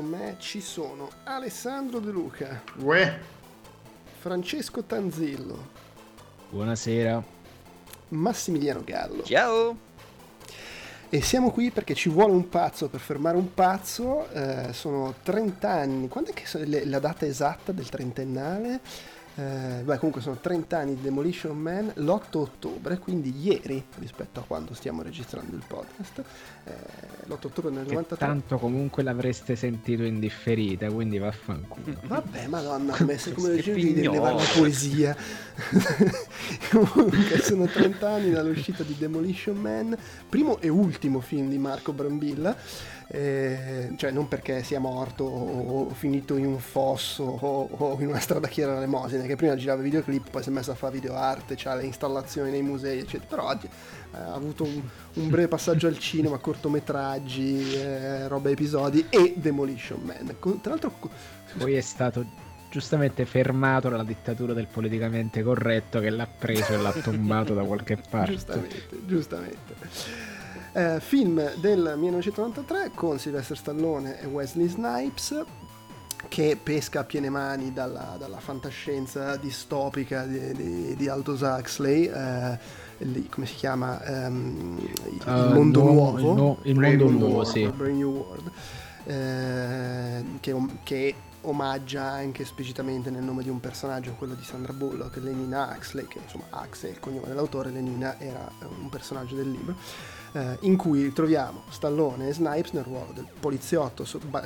Con me ci sono Alessandro De Luca, Uè, Francesco Tanzillo, Buonasera. Massimiliano Gallo. Ciao! E siamo qui perché ci vuole un pazzo per fermare un pazzo. eh, sono 30 anni. Quando è che la data esatta del trentennale? Eh, beh, comunque sono 30 anni di Demolition Man, l'8 ottobre, quindi ieri rispetto a quando stiamo registrando il podcast. Eh, l'8 ottobre del Che 93. tanto comunque l'avreste sentito in differita, quindi vaffanculo. Vabbè, madonna, a me se come dicevi devi pignolo. levare la poesia. Comunque sono 30 anni dall'uscita di Demolition Man, primo e ultimo film di Marco Brambilla. eh, cioè non perché sia morto o, o finito in un fosso o, o in una strada chiara all'elemosina che prima girava videoclip poi si è messo a fare videoarte c'ha le installazioni nei musei eccetera però oggi ha avuto un, un breve passaggio al cinema cortometraggi eh, roba episodi e Demolition Man Con- tra l'altro Poi è stato giustamente fermato dalla dittatura del politicamente corretto che l'ha preso e l'ha tombato da qualche parte. Giustamente, giustamente. Eh, film del 1993 con Sylvester Stallone e Wesley Snipes che pesca a piene mani dalla, dalla fantascienza distopica di, di, di Aldous Huxley, eh, lì, come si chiama? Ehm, il, il Eh, mondo no, nuovo. il no- il mondo nuovo, World, sì. Brave New World, eh, che, che omaggia anche esplicitamente nel nome di un personaggio, quello di Sandra Bullock, Lenina Huxley, che insomma Hux è il cognome dell'autore, Lenina era un personaggio del libro, eh, in cui troviamo Stallone e Snipes nel ruolo del poliziotto so- ba-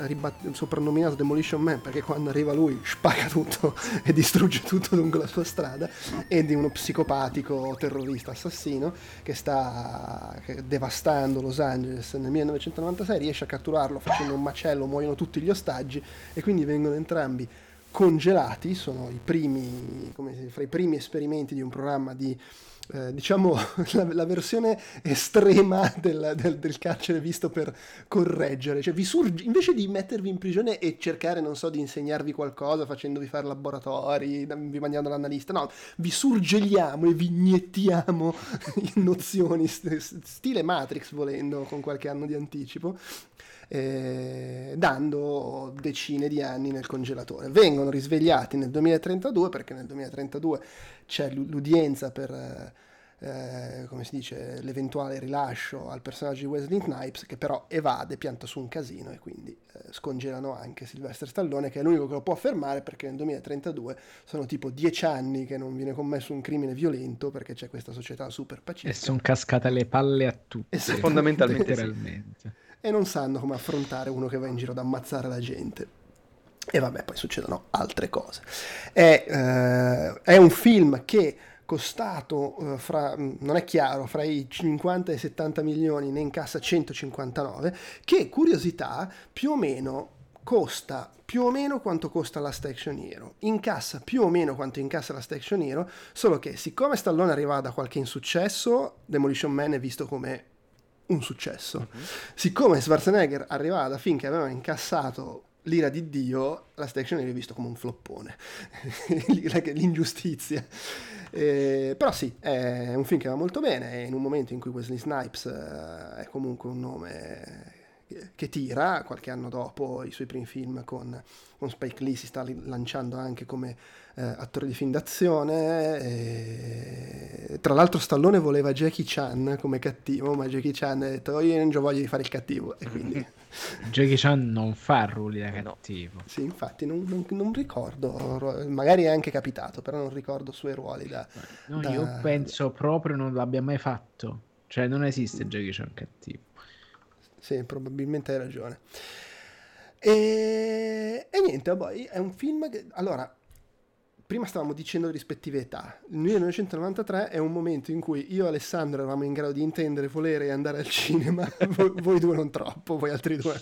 soprannominato Demolition Man perché quando arriva lui spacca tutto e distrugge tutto lungo la sua strada e di uno psicopatico terrorista assassino che sta devastando Los Angeles nel 1996 riesce a catturarlo facendo un macello muoiono tutti gli ostaggi e quindi vengono entrambi congelati sono i primi come fra i primi esperimenti di un programma di eh, diciamo la, la versione estrema del, del- del carcere visto per correggere, cioè vi surge, invece di mettervi in prigione e cercare, non so, di insegnarvi qualcosa facendovi fare laboratori, vi mandiando l'analista, no, vi surgeliamo e vi iniettiamo nozioni, st- stile Matrix volendo, con qualche anno di anticipo. Eh, dando decine di anni nel congelatore. Vengono risvegliati nel 2032 perché nel 2032 c'è l'u- l'udienza per eh, eh, come si dice l'eventuale rilascio al personaggio di Wesley Snipes che però evade, pianta su un casino e quindi eh, scongelano anche Sylvester Stallone che è l'unico che lo può fermare perché nel 2032 sono tipo dieci anni che non viene commesso un crimine violento perché c'è questa società super E pacifica sono cascate le palle a tutti. Esatto. Fondamentalmente sì. E non sanno come affrontare uno che va in giro ad ammazzare la gente. E vabbè, poi succedono altre cose. È, eh, è un film che costato eh, fra, mh, non è chiaro, fra i 50 e i 70 milioni, ne incassa 159, che curiosità più o meno costa più o meno quanto costa la Action Hero, incassa più o meno quanto incassa la Action Hero, solo che siccome Stallone arrivava da qualche insuccesso, Demolition Man è visto come un successo. Siccome Schwarzenegger arrivava da film che avevano incassato l'ira di Dio, la Hero è visto come un floppone, l'ingiustizia. Eh, però sì, è un film che va molto bene, in un momento in cui Wesley Snipes eh, è comunque un nome che tira, qualche anno dopo i suoi primi film con, con Spike Lee si sta lanciando anche come eh, attore di film d'azione. E... Tra l'altro Stallone voleva Jackie Chan come cattivo, ma Jackie Chan ha detto io non voglio di fare il cattivo e quindi... Jackie Chan non fa ruoli da cattivo. Sì, infatti non, non, non, ricordo, magari è anche capitato, però non ricordo i suoi ruoli da... No, da... io penso proprio non l'abbia mai fatto, cioè non esiste Jackie Chan cattivo. Sì, probabilmente hai ragione. E, e niente, poi è un film che... Allora, prima stavamo dicendo le rispettive età. Il 1993 è un momento in cui io e Alessandro eravamo in grado di intendere, volere e andare al cinema, voi, voi, due non troppo, voi altri due.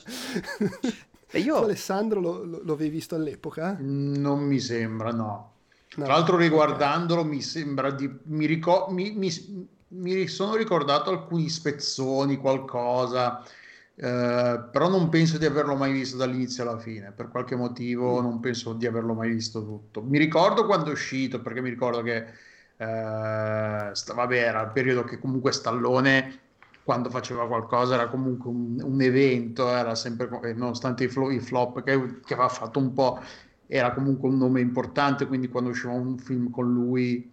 E io... Tu Alessandro lo, lo, lo, avevi visto all'epoca? Non mi sembra, no. no Tra l'altro riguardandolo okay. mi sembra di... Mi, ricor- mi, mi, mi sono ricordato alcuni spezzoni, qualcosa eh, però non penso di averlo mai visto dall'inizio alla fine, per qualche motivo mm. non penso di averlo mai visto tutto. Mi ricordo quando è uscito, perché mi ricordo che eh, sta, vabbè, era il periodo che comunque Stallone quando faceva qualcosa era comunque un, un evento, era sempre, nonostante i, flo, i flop che, che aveva fatto un po', era comunque un nome importante, quindi quando usciva un film con lui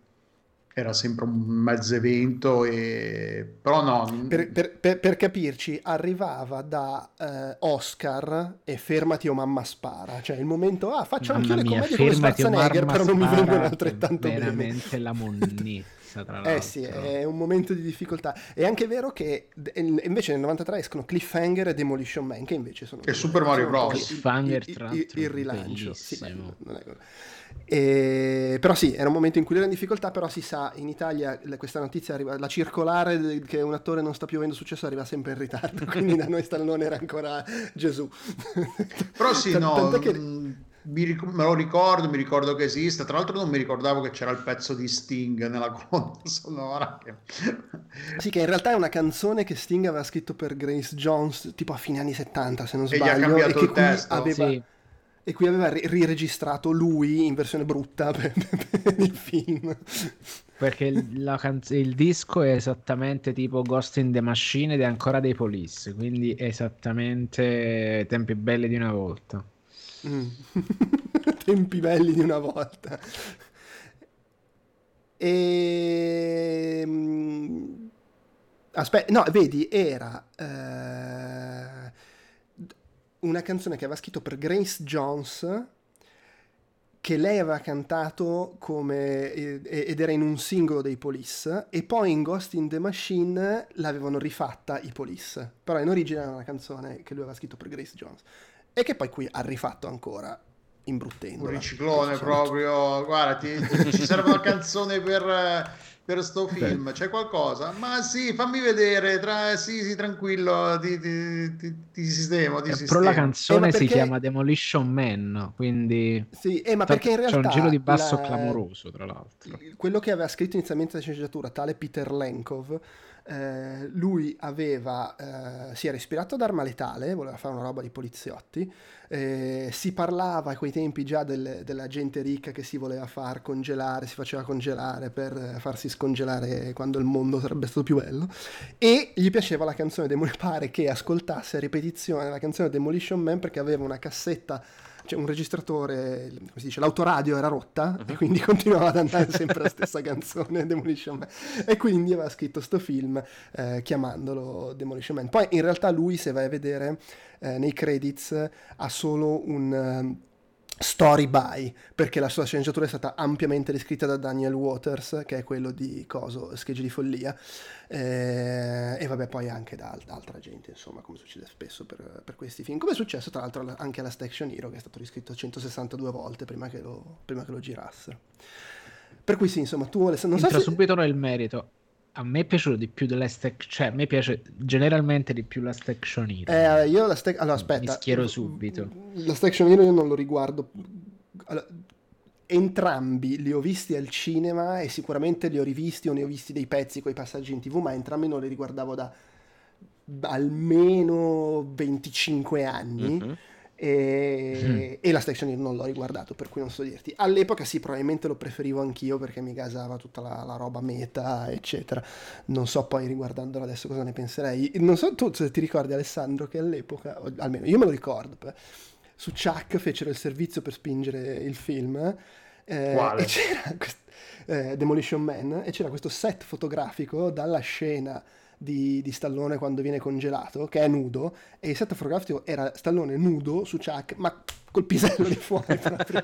era sempre un mezzo evento, e... però no. Per, per, per, per capirci, arrivava da eh, Oscar e Fermati o mamma spara, cioè il momento, ah faccio anche le commedie con Schwarzenegger, però non mi vengono altrettanto veramente bene. Veramente la monnezza, tra l'altro. Eh sì, è un momento di difficoltà. È anche vero che invece nel 93 escono Cliffhanger e Demolition Man, che invece sono... E Super Mario Bros. Cliffhanger, il, il, il, il rilancio. Sì, beh, non è e, però sì, era un momento in cui era in difficoltà, però si sa, in Italia questa notizia arriva, la circolare che un attore non sta più avendo successo arriva sempre in ritardo, quindi da noi Stallone era ancora Gesù. Però sì, no, che... Ric- me lo ricordo, mi ricordo che esiste, tra l'altro non mi ricordavo che c'era il pezzo di Sting nella colonna sonora. Che... sì, che in realtà è una canzone che Sting aveva scritto per Grace Jones tipo a fine anni 70, se non sbaglio. E gli ha cambiato e il testo. Aveva... Sì e qui aveva riregistrato lui in versione brutta per, per il film. Perché il, canz- il, disco è esattamente tipo Ghost in the Machine ed è ancora dei Police, quindi è esattamente tempi belli di una volta. Mm. tempi belli di una volta. E... Ehm, Aspetta, no, vedi, era... Eh una canzone che aveva scritto per Grace Jones che lei aveva cantato come, ed era in un singolo dei Police e poi in Ghost in the Machine l'avevano rifatta i Police però in origine era una canzone che lui aveva scritto per Grace Jones e che poi qui ha rifatto ancora imbruttendo un riciclone proprio guarda ti, ci serve una canzone per per sto film? C'è qualcosa? Ma sì, fammi vedere, tra... sì, sì, tranquillo, ti, ti, ti, ti sistemo, ti eh, Però la canzone eh, perché... si chiama Demolition Man, quindi... Sì, eh, ma perché in realtà... C'è un giro di basso la... clamoroso, tra l'altro. Quello che aveva scritto inizialmente la sceneggiatura, tale Peter Lenkov, eh, lui aveva, eh, si era ispirato ad Arma Letale, voleva fare una roba di poliziotti, eh, si parlava a quei tempi già del, della gente ricca che si voleva far congelare, si faceva congelare per farsi scongelare quando il mondo sarebbe stato più bello, e gli piaceva la canzone, Demol- pare che ascoltasse a ripetizione la canzone Demolition Man perché aveva una cassetta cioè un registratore, come si dice, l'autoradio era rotta uh-huh. e quindi continuava ad andare sempre la stessa canzone, Demolition Man. E quindi aveva scritto sto film eh, chiamandolo Demolition Man. Poi in realtà lui, se vai a vedere eh, nei credits, ha solo un... Story by, perché la sua sceneggiatura è stata ampiamente riscritta da Daniel Waters, che è quello di Coso, Schegge di Follia, eh, e vabbè poi anche da, da, altra gente, insomma, come succede spesso per, per, questi film. Come è successo tra l'altro anche alla Station Hero, che è stato riscritto 162 volte prima che lo, prima che lo girassero. Per cui sì, insomma, tu Alessandro... Non Entra so se... subito nel merito a me è piaciuto di più della stack, cioè a me piace generalmente di più la Station Hero. Eh, io la stack, allora aspetta. Mi schiero subito. La Station Hero io non lo riguardo. Allora, entrambi li ho visti al cinema e sicuramente li ho rivisti o ne ho visti dei pezzi con i passaggi in tv, ma entrambi non li riguardavo da almeno 25 anni. Mm-hmm e, mm. e la Station Hero non l'ho riguardato, per cui non so dirti. All'epoca sì, probabilmente lo preferivo anch'io perché mi gasava tutta la, la roba meta, eccetera. Non so poi riguardandolo adesso cosa ne penserei. Non so tu se ti ricordi Alessandro che all'epoca, almeno io me lo ricordo, su Chuck fecero il servizio per spingere il film. Eh? E c'era eh, Demolition Man e c'era questo set fotografico dalla scena di, di, Stallone quando viene congelato, che è nudo, e il set fotografico era Stallone nudo su Chuck, ma col pisello di fuori proprio.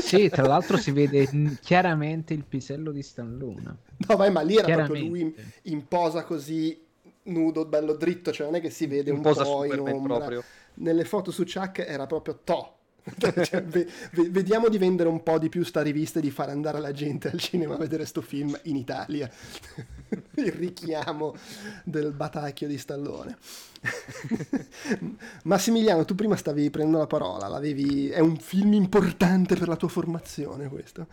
sì, tra l'altro si vede chiaramente il pisello di Stallone. No, vai, ma lì era proprio lui in, in, posa così nudo, bello dritto, cioè non è che si vede in un po' in ombra. Proprio. Nelle foto su Chuck era proprio to cioè, ve, ve, vediamo di vendere un po' di più sta rivista e di far andare la gente al cinema a vedere sto film in Italia. Il richiamo del batacchio di Stallone. Massimiliano, tu prima stavi prendendo la parola, l'avevi... è un film importante per la tua formazione questo?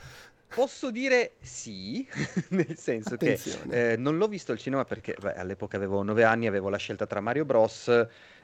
Posso dire sì, nel senso Attenzione. che eh, non l'ho visto al cinema perché beh, all'epoca avevo nove anni, avevo la scelta tra Mario Bros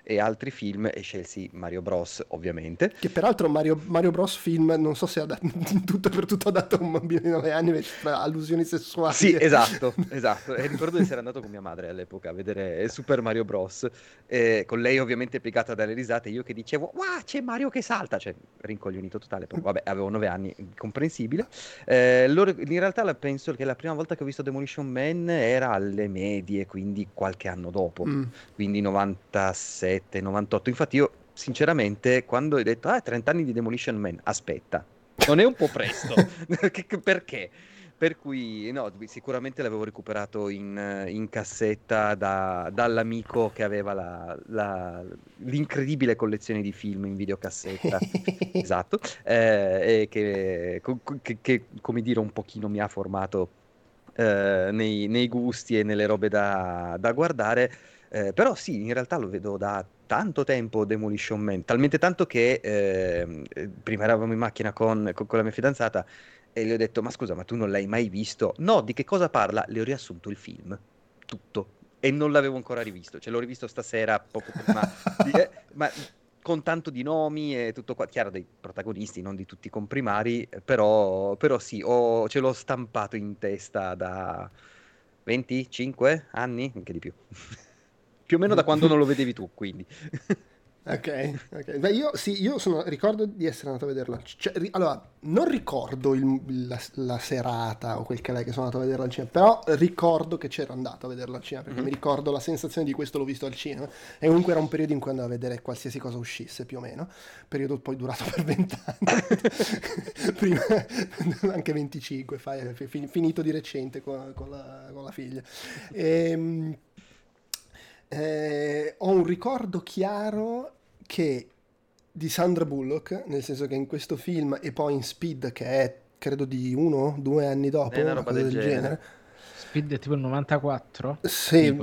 e altri film e scelsi Mario Bros ovviamente. Che peraltro Mario, Mario Bros film non so se ha dato, tutto per tutto ha dato un bambino di 9 anni tra allusioni sessuali. Sì, esatto, esatto. E ricordo di essere andato con mia madre all'epoca a vedere Super Mario Bros. E con lei ovviamente piegata dalle risate, io che dicevo, wow, c'è Mario che salta, cioè rincoglionito totale, però vabbè, avevo 9 anni, comprensibile. Eh, loro, in realtà penso che la prima volta che ho visto Demolition Man era alle medie, quindi qualche anno dopo, mm. quindi 96 97, 98. Infatti io sinceramente quando hai detto ah 30 anni di Demolition Man, aspetta, non è un po' presto? Perché? Per cui no, sicuramente l'avevo recuperato in, in cassetta da, dall'amico che aveva la, la, l'incredibile collezione di film in videocassetta, esatto, eh, e che, che, che, come dire un pochino mi ha formato eh, nei, nei, gusti e nelle robe da, da guardare. Eh, però sì, in realtà lo vedo da tanto tempo Demolition Man, talmente tanto che eh, prima eravamo in macchina con, con, con, la mia fidanzata e le ho detto ma scusa ma tu non l'hai mai visto? No, di che cosa parla? Le ho riassunto il film, tutto, e non l'avevo ancora rivisto, cioè l'ho rivisto stasera poco prima, di, eh, ma con tanto di nomi e tutto qua, chiaro dei protagonisti, non di tutti i comprimari, però, però sì, ho, ce l'ho stampato in testa da 25 anni, anche di più. Più o meno da quando non lo vedevi tu, quindi. Ok, ok. Beh, io sì, io sono, ricordo di essere andato a vederlo. Cioè, ri, allora, non ricordo il, la, la, serata o quel che è che sono andato a vederlo al cinema, però ricordo che c'ero andato a vederlo al cinema, perché mm-hmm. mi ricordo la sensazione di questo l'ho visto al cinema. E comunque era un periodo in cui andavo a vedere qualsiasi cosa uscisse, più o meno. Periodo poi durato per vent'anni. Prima, anche 25, fai, finito di recente con, con, la, con la, figlia. E, ehm, eh, ho un ricordo chiaro che di Sandra Bullock, nel senso che in questo film e poi in Speed, che è credo di uno, due anni dopo, è una roba del, del genere. genere. Speed è tipo il 94? Sì,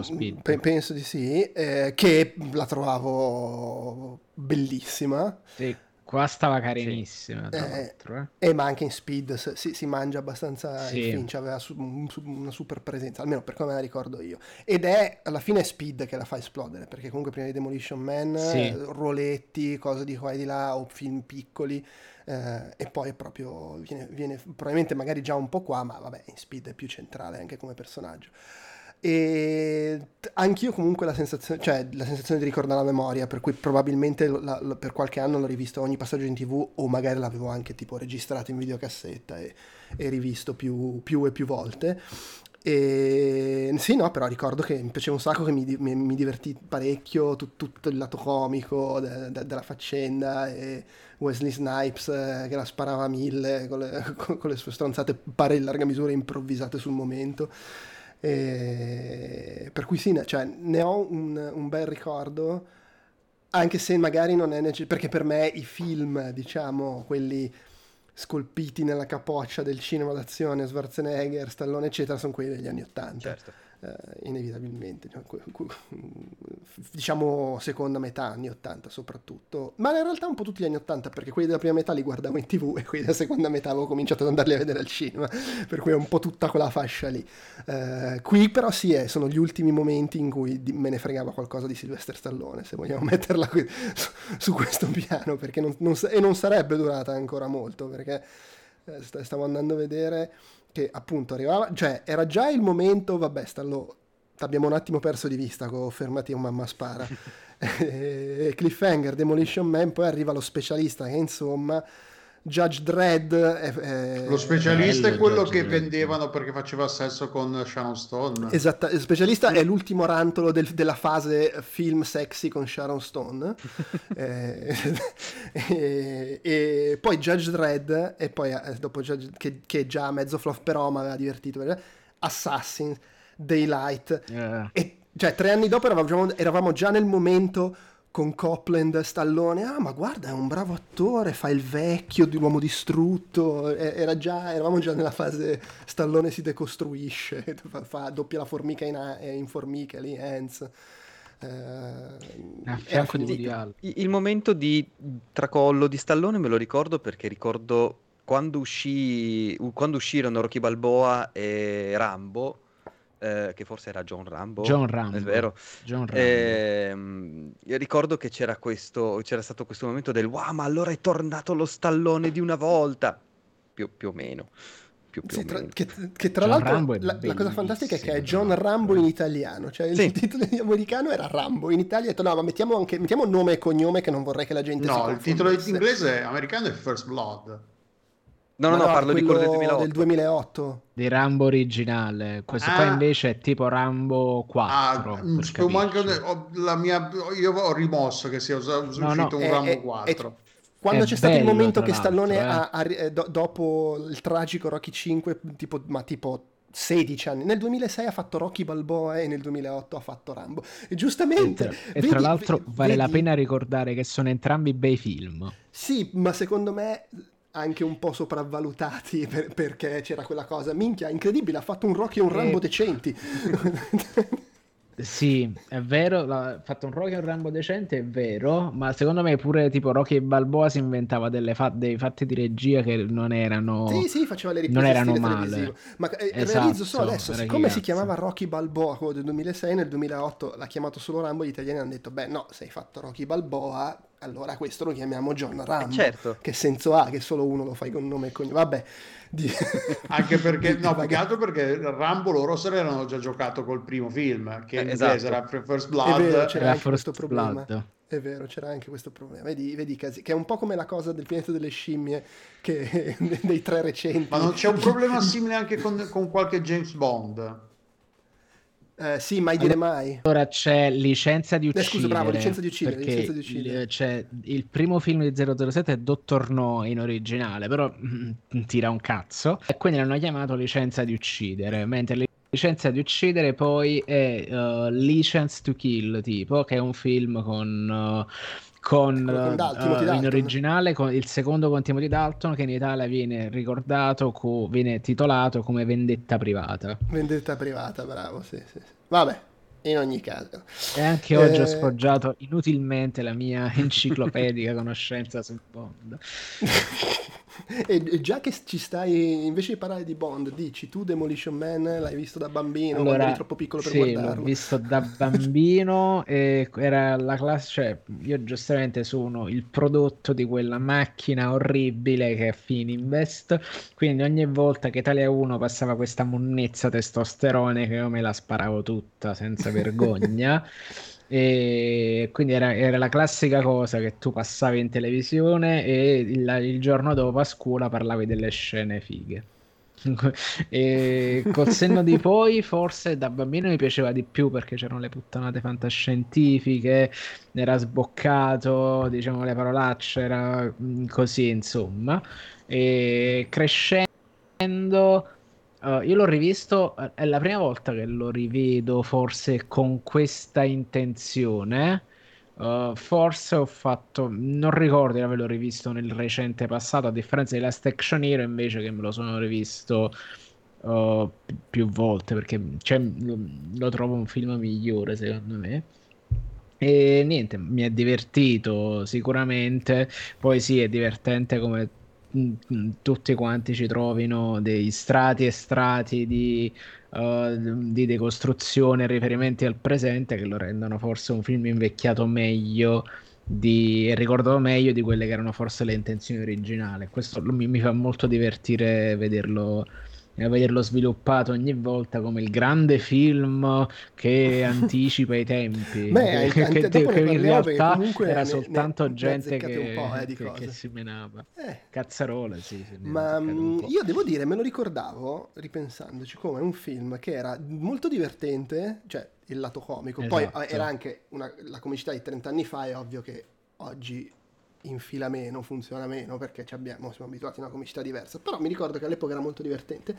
pe- penso di sì, eh, che la trovavo bellissima. Sì, Qua stava carinissima, tra eh, l'altro. Eh. eh. ma anche in Speed si, si mangia abbastanza sì. il Finch, aveva su, un, una super presenza, almeno per come la ricordo io. Ed è alla fine Speed che la fa esplodere, perché comunque prima di Demolition Man, sì. ruoletti, cose di qua e di là, o film piccoli, eh, e poi proprio viene, viene, probabilmente magari già un po' qua, ma vabbè, in Speed è più centrale anche come personaggio. E anch'io comunque la sensazione, cioè la sensazione di ricordare la memoria, per cui probabilmente la, la, per qualche anno l'ho rivisto ogni passaggio in tv o magari l'avevo anche tipo registrato in videocassetta e, e rivisto più, più, e più volte. E sì, no, però ricordo che mi piaceva un sacco, che mi, mi, mi divertì parecchio tut, tutto il lato comico de, de, della faccenda e Wesley Snipes eh, che la sparava a mille con le, con, con le sue stronzate pare in larga misura improvvisate sul momento. E per cui sì, cioè, ne ho un, un, bel ricordo, anche se magari non è necessario, perché per me i film, diciamo, quelli scolpiti nella capoccia del cinema d'azione, Schwarzenegger, Stallone, eccetera, sono quelli degli anni Ottanta. Certo. Eh, inevitabilmente, diciamo seconda metà anni 80 soprattutto, ma in realtà un po' tutti gli anni 80 perché quelli della prima metà li guardavo in tv e quelli della seconda metà avevo cominciato ad andarli a vedere al cinema, per cui è un po' tutta quella fascia lì. Eh, qui però sì, è, sono gli ultimi momenti in cui me ne fregava qualcosa di Sylvester Stallone, se vogliamo metterla su, su questo piano, non, non, e non sarebbe durata ancora molto, perché eh, stavo andando a vedere che appunto arrivava, cioè era già il momento, vabbè, stallo, abbiamo un attimo perso di vista con fermati un mamma spara. Cliffhanger, Demolition Man, poi arriva lo specialista che insomma Judge Dredd è, è lo specialista è quello Judge che Dredd. vendevano perché faceva sesso con Sharon Stone esatto, il specialista è l'ultimo rantolo del, della fase film sexy con Sharon Stone eh, e, e, poi Judge Dredd e poi eh, dopo Judge, che, che già mezzo fluff però mi aveva divertito Assassin Daylight yeah. e cioè tre anni dopo eravamo, eravamo già nel momento con Copland Stallone, ah ma guarda è un bravo attore, fa il vecchio di l'uomo distrutto, Era già, eravamo già nella fase Stallone si decostruisce, fa, fa doppia la formica in, in formiche lì, Hans. Eh, a fianco di il, il momento di tracollo di Stallone me lo ricordo perché ricordo quando, uscì, quando uscirono Rocky Balboa e Rambo eh, che forse era John Rambo. John Rambo. È vero. John Rambo. Eh, io ricordo che c'era, questo, c'era stato questo momento del wow, ma allora è tornato lo stallone di una volta. Più, più o meno. Più, più sì, tra, che, che, tra John l'altro la, la, cosa fantastica è che è John Rambo in italiano, cioè il sì. titolo in americano era Rambo, in Italia ha detto no ma mettiamo anche mettiamo nome e cognome che non vorrei che la gente no, il titolo in inglese americano è First Blood. No, no, no, parlo di quello del 2008. del 2008. Di Rambo originale. Questo ah. qua invece è tipo Rambo 4. Ah, anche, la mia, io ho rimosso che sia uscito no, no, un è, Rambo è, 4. È, quando è c'è stato il momento che Stallone, eh. ha, ha, eh, do, dopo il tragico Rocky 5, tipo, ma tipo 16 anni. Nel 2006 ha fatto Rocky Balboa e nel 2008 ha fatto Rambo. E giustamente... E, vedi, tra l'altro vedi, vale la pena ricordare che sono entrambi bei film. Sì, ma secondo me anche un po' sopravvalutati per, perché c'era quella cosa. Minchia, incredibile, ha fatto un Rocky e un Rambo eh... decenti. Sì, è vero, ha fatto un Rocky e un Rambo decente, è vero, ma secondo me pure tipo Rocky e Balboa si inventava fa- dei fatti di regia che non erano Sì, sì, faceva le riprese non erano male. Ma eh, esatto, realizzo solo adesso, siccome si chiamava Rocky Balboa quello del 2006, nel 2008 l'ha chiamato solo Rambo, gli italiani hanno detto "Beh, no, se hai fatto Rocky Balboa, allora questo lo chiamiamo John Rambo". Eh, certo. Che senso ha che solo uno lo fai con nome e cognome? Vabbè. Di... Anche perché, no, più che altro perché Rambo loro se l'erano già giocato col primo film, che eh, esatto. era First Blood. È vero, c'era anche questo problema. Blood. È vero, c'era anche questo problema. Vedi, vedi che è un po' come la cosa del pianeta delle scimmie che, dei tre recenti. Ma non c'è un problema simile anche con, con qualche James Bond? Eh, sì, mai dire mai. Ora c'è licenza di uccidere. Eh, scusa, bravo, licenza di uccidere. Licenza di uccidere. C'è il primo film di 007 è Dottor No in originale, però mm, tira un cazzo. E quindi l'hanno chiamato licenza di uccidere. Mentre licenza di uccidere poi è uh, License to Kill, tipo, che è un film con. Uh, con, con uh, in originale con il secondo con Timothy Dalton che in Italia viene ricordato co- viene titolato come Vendetta privata. Vendetta privata bravo sì, sì, sì. vabbè in ogni caso. E anche oggi eh... ho sfoggiato inutilmente la mia enciclopedica conoscenza sul Bond e già che ci stai, invece di parlare di Bond, dici tu Demolition Man l'hai visto da bambino, allora, eri troppo piccolo per sì, guardarlo. l'ho visto da bambino e era la classe, cioè io giustamente sono il prodotto di quella macchina orribile che è Fininvest, quindi ogni volta che Italia 1 passava questa monnezza testosterone che io me la sparavo tutta senza vergogna. E quindi era, era, la classica cosa che tu passavi in televisione e il, il giorno dopo a scuola parlavi delle scene fighe. e col senno di poi, forse da bambino mi piaceva di più perché c'erano le puttanate fantascientifiche, era sboccato, diciamo le parolacce, era mm, così insomma. E crescendo Uh, io l'ho rivisto, eh, è la prima volta che lo rivedo forse con questa intenzione. Uh, forse ho fatto, non ricordo di averlo rivisto nel recente passato, a differenza di Last Action Hero invece che me lo sono rivisto uh, più volte perché cioè, lo, lo, trovo un film migliore secondo me. E niente, mi è divertito sicuramente. Poi sì, è divertente come tutti quanti ci trovino dei strati e strati di, uh, di decostruzione, riferimenti al presente che lo rendono forse un film invecchiato meglio di, ricordo meglio di quelle che erano forse le intenzioni originali. Questo mi, mi fa molto divertire vederlo e vederlo sviluppato ogni volta come il grande film che anticipa i tempi. Beh, che, che, che, in realtà era ne, soltanto ne, gente che, eh, che, si menava. Eh. Cazzarole, sì. Ma mm, io devo dire, me lo ricordavo, ripensandoci, come un film che era molto divertente, cioè il lato comico. Esatto. Poi era anche una, la comicità di 30 anni fa, è ovvio che oggi infila meno, funziona meno perché abbiamo, siamo abituati a una comicità diversa, però mi ricordo che all'epoca era molto divertente.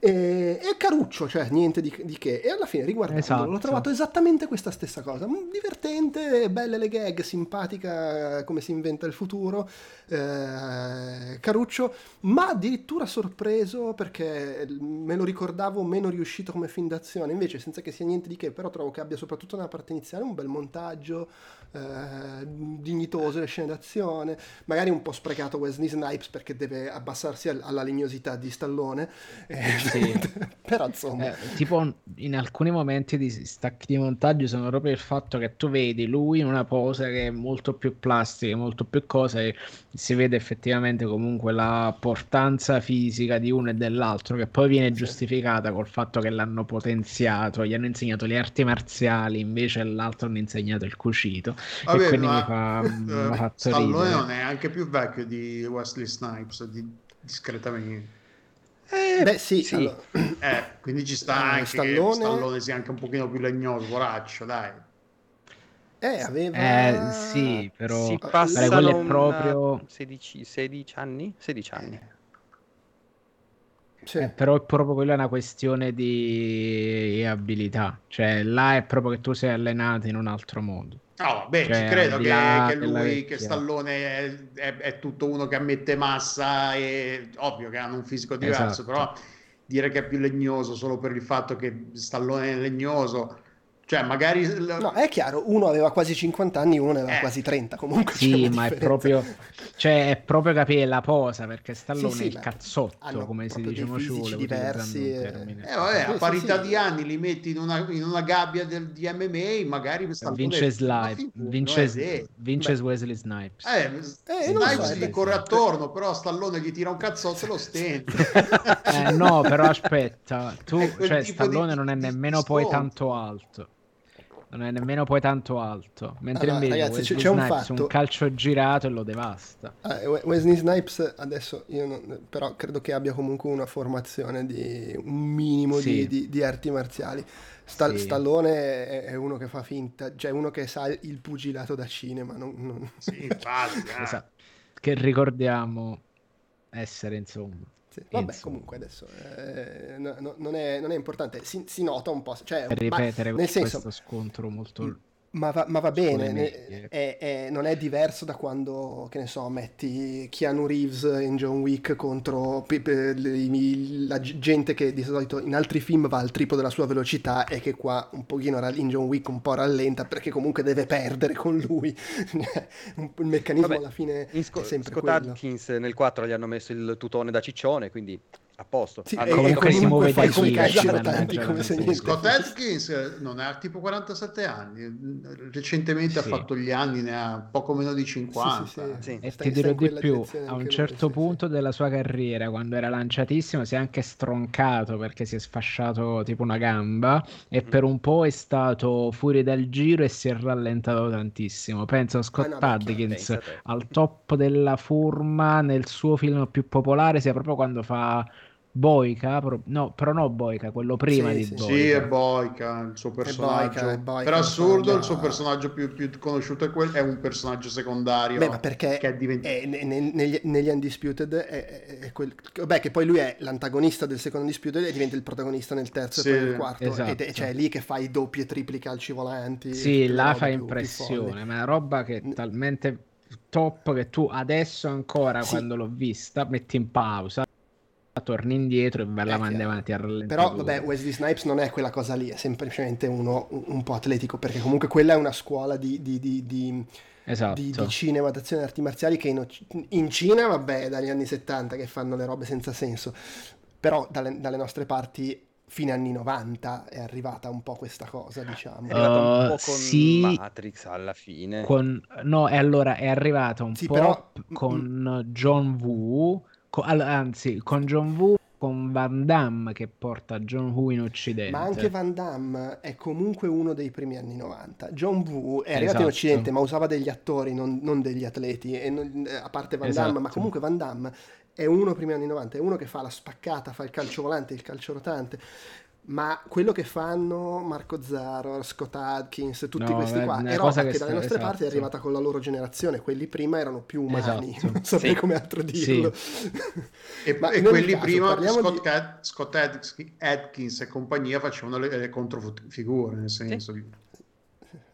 E, e caruccio, cioè niente di, di, che. E alla fine riguardandolo esatto. l'ho trovato esattamente questa stessa cosa, divertente, belle le gag, simpatica come si inventa il futuro, eh, caruccio, ma addirittura sorpreso perché me lo ricordavo meno riuscito come film d'azione, invece senza che sia niente di che, però trovo che abbia soprattutto nella parte iniziale un bel montaggio, eh, dignitoso le scene d'azione, magari un po' sprecato Wesley Snipes perché deve abbassarsi alla legnosità di Stallone, eh, sì. però insomma... Eh, tipo in alcuni momenti di stacchi di montaggio sono proprio il fatto che tu vedi lui in una pose che è molto più plastica, molto più cosa e si vede effettivamente comunque la portanza fisica di uno e dell'altro che poi viene giustificata col fatto che l'hanno potenziato, gli hanno insegnato le arti marziali, invece l'altro hanno insegnato il cucito. Vabbè, e quindi ma, mi fa, eh, mi ha fatto Stallone ridere. non è anche più vecchio di Wesley Snipes, di, discretamente. Eh, Beh, sì, sì. Allora... Eh, quindi ci sta eh, anche Stallone... Stallone sia anche un pochino più legnoso, poraccio, dai. Eh, aveva... Eh, sì, però... Si passano proprio... 16, 16 anni? 16 anni. Sì. Eh, però è proprio quella una questione di abilità, cioè là è proprio che tu sei allenato in un altro modo. No, beh, cioè, ci credo che, che, lui, che Stallone è, è, è, tutto uno che ammette massa e ovvio che hanno un fisico diverso, esatto. però dire che è più legnoso solo per il fatto che Stallone è legnoso cioè, magari... No, è chiaro, uno aveva quasi 50 anni, uno ne aveva eh. quasi 30, comunque Sì, ma è proprio... Cioè, è proprio capire la posa, perché Stallone sì, sì, è il cazzotto, come si dice, ci diversi. E... Eh, vabbè, a parità di anni li metti in una, in una gabbia del, di MMA, magari Stallone... Vince, Slipe, vince, eh, vince Wesley Snipes. Eh, eh Snipes so, gli corre attorno, però Stallone gli tira un cazzotto e lo stende. eh, no, però aspetta, tu, cioè, Stallone non è nemmeno poi tanto alto non è nemmeno poi tanto alto. Mentre allora, invece ragazzi, c'è un, fatto... un calcio girato e lo devasta. Ah, Wesley Snipes adesso io non, però credo che abbia comunque una formazione di un minimo sì. di, di, di, arti marziali. Sta, sì. Stallone è, è, uno che fa finta, cioè uno che sa il pugilato da cinema. Non, non... Sì, infatti, eh. esatto. Che ricordiamo essere insomma sì. Vabbè, comunque adesso eh, no, no, non, è, non, è, importante, si, si, nota un po'. Cioè, ripetere ma, nel senso, questo scontro molto ma va, ma va bene, ne, è, è, non è diverso da quando, che ne so, metti Keanu Reeves in John Wick contro la gente che di solito in altri film va al triplo della sua velocità e che qua un pochino in John Wick un po' rallenta perché comunque deve perdere con lui. il meccanismo Vabbè, alla fine Sco- è sempre Scott quello. Atkins nel 4 gli hanno messo il tutone da ciccione, quindi a posto. Sì, ah, comunque si muove fai come se niente. Scott Atkins non ha tipo 47 anni, recentemente sì. ha fatto gli anni, ne ha poco meno di 50. Sì, sì, e ti dirò di più, a un certo punto della sua carriera, quando era lanciatissimo, si è anche stroncato perché si è sfasciato tipo una gamba e mm. per un po' è stato fuori dal giro e si è rallentato tantissimo. Penso a Scott ah, no, Atkins al top della forma nel suo film più popolare sia proprio quando fa Boica, no, però no Boica, quello prima sì, di sì. Boica. Sì, è Boica, il suo personaggio. È Boica, è Boica, per assurdo, il suo personaggio più, più conosciuto è, quel, è, un personaggio secondario. Beh, ma perché che è diventato... È, negli, negli, Undisputed è, è, quel... Beh, che poi lui è l'antagonista del secondo Undisputed e diventa il protagonista nel terzo sì, e poi nel quarto. Esatto. Ed è cioè, lì che fai doppi e tripli calci volanti. Sì, là fa impressione, ma è roba che è talmente top che tu adesso ancora, sì. quando l'ho vista, metti in pausa torni indietro e la Eh, mandi chiaro. avanti a rallentare. Però vabbè, Wesley Snipes non è quella cosa lì, è semplicemente uno un, un po' atletico, perché comunque quella è una scuola di, di- di- di- Esatto. di, di cinema, d'azione e arti marziali che in, in Cina, vabbè, è dagli anni 70 che fanno le robe senza senso, però dalle, dalle nostre parti fine anni 90 è arrivata un po' questa cosa, diciamo. È arrivato un Uh, po' con sì. Matrix alla fine. Con... No, e allora è arrivata un Sì, po' però- con John Woo, co- anzi, con John Woo, con Van Damme che porta John Woo in Occidente. Ma anche Van Damme è comunque uno dei primi anni 90. John Woo è arrivato in Esatto. Occidente, ma usava degli attori, non, non degli atleti. E non- eh, a parte Van Damme, ma Esatto. comunque Van Damme è uno primi anni 90, è uno che fa la spaccata, fa il calcio volante, il calcio rotante. Ma quello che fanno Marco Zarro, Scott Adkins, tutti No, questi è qua, una è cosa roba che, che dalle nostre parti è esatto. arrivata con la loro generazione. Quelli prima erano più umani, Esatto. non saprei Sì. come altro Sì. dirlo. E, Ma e ogni quelli caso, prima, Scott, di- Ad- Scott Adkins, e compagnia facevano le, le controfigure, nel senso che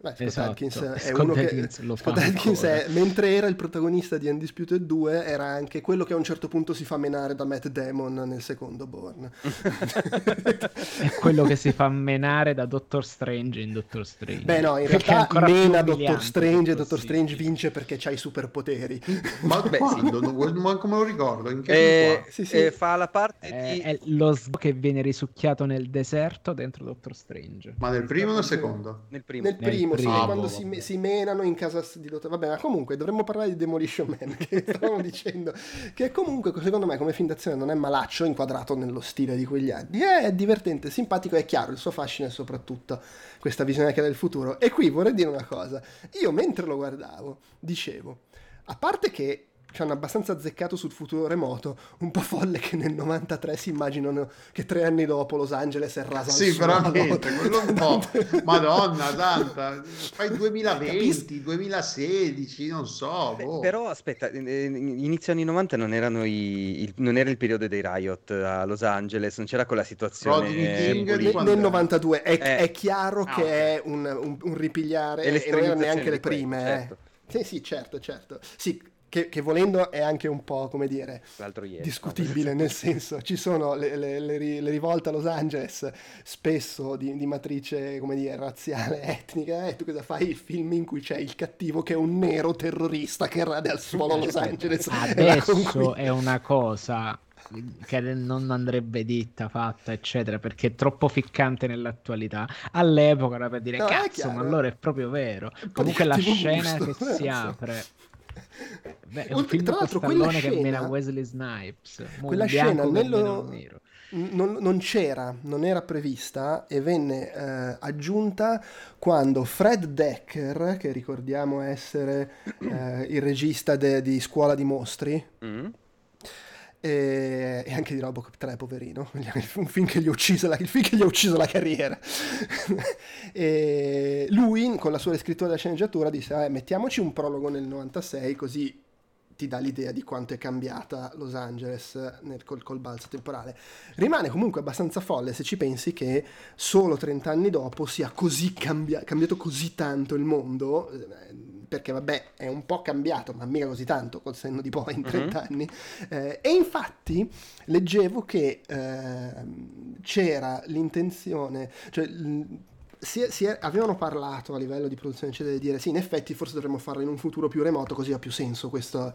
Beh, Scott Esatto. Adkins è Scott uno che Adkins lo Scott ancora. è, mentre era il protagonista di Undisputed 2 era anche quello che a un certo punto si fa menare da Matt Damon nel secondo Born È quello che si fa menare da Doctor Strange in Doctor Strange. beh no in realtà mena Doctor Strange e Doctor sì. Strange vince perché c'ha i superpoteri Ma Beh, quando? Non- manco me lo ricordo. In che Eh? Sì, sì. eh, fa la parte È, di... è lo sgo che viene risucchiato nel deserto dentro Doctor Strange. Ma nel primo o nel secondo? nel primo. nel primo, sì, primo. quando si, si menano in casa di Dottor vabbè ma comunque dovremmo parlare di Demolition Man che stavamo dicendo che comunque secondo me come film d'azione non è malaccio inquadrato nello stile di quegli anni. È divertente, simpatico è chiaro il suo fascino è soprattutto questa visione che ha del futuro. E qui vorrei dire una cosa. Io mentre lo guardavo dicevo a parte che ci hanno abbastanza azzeccato sul futuro remoto, un po' folle che nel 93 si immaginano che tre anni dopo Los Angeles è rasa al Sì, veramente, quello un po'. Madonna santa, fai Capisco. 2020, 2016, non so. Beh, boh. però aspetta, eh, inizio anni 90 non, erano i- il, non era il periodo dei riot a Los Angeles, non c'era quella situazione Rodney eh, King Nel, di politica. quando nel era? 92 è, Eh. è chiaro Ah, che ok. è un, un- un ripigliare E e non erano neanche le di quello, prime. certo. eh. Sì, sì, certo, certo. Sì, che, che volendo è anche un po', come dire, ieri. discutibile, nel senso ci sono le, le- le le rivolte a Los Angeles spesso di, di matrice, come dire, razziale, etnica, e tu cosa fai? Il film in cui c'è il cattivo che è un nero terrorista che rade al suolo Los Angeles. Adesso è una cosa che non andrebbe detta, fatta, eccetera, perché è troppo ficcante nell'attualità. All'epoca era per dire No, cazzo, ma allora è proprio vero. Comunque la scena gusto, che si apre. Beh, è un Oltre- film tra l'altro quella che scena- mena Wesley Snipes. Quella scena nello- non, non c'era, non era prevista e venne eh, aggiunta quando Fred Decker, che ricordiamo essere eh, il regista de- di Scuola di Mostri, Mm? E, anche di Robocop 3, poverino, un film che gli ha ucciso la, ucciso la carriera. lui, con la sua riscrittura della sceneggiatura, disse: "Eh, mettiamoci un prologo nel 96, così ti dà l'idea di quanto è cambiata Los Angeles nel, col, col balzo temporale. Rimane comunque abbastanza folle se ci pensi che solo 30 anni dopo sia così cambia- cambiato così tanto il mondo, eh, perché vabbè è un po' cambiato, ma mica così tanto col senno di poi in 30 anni. Eh, e infatti leggevo che ehm, c'era l'intenzione, cioè l- si si è- avevano parlato a livello di produzione eccetera di dire sì in effetti forse dovremmo farlo in un futuro più remoto così ha più senso questo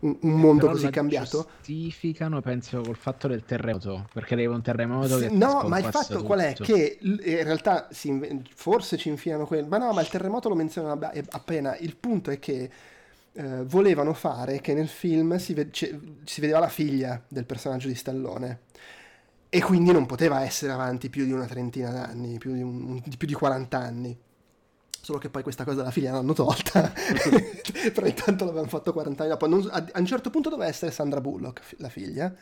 un, un mondo così cambiato Giustificano, penso, col fatto del terremoto. Perché arriva un terremoto che no ma il fatto qual è tutto. che l- in realtà si inve- forse ci infilano quello ma no ma il terremoto lo menzionano abba- appena il punto è che eh, volevano fare che nel film si, ve- ce- si vedeva la figlia del personaggio di Stallone e quindi non poteva essere avanti più di una trentina d'anni, più di, un- più di 40 anni. Solo che poi questa cosa della figlia l'hanno tolta, però intanto l'avevano fatto 40 anni dopo. Non- a, a un certo punto doveva essere Sandra Bullock, la figlia.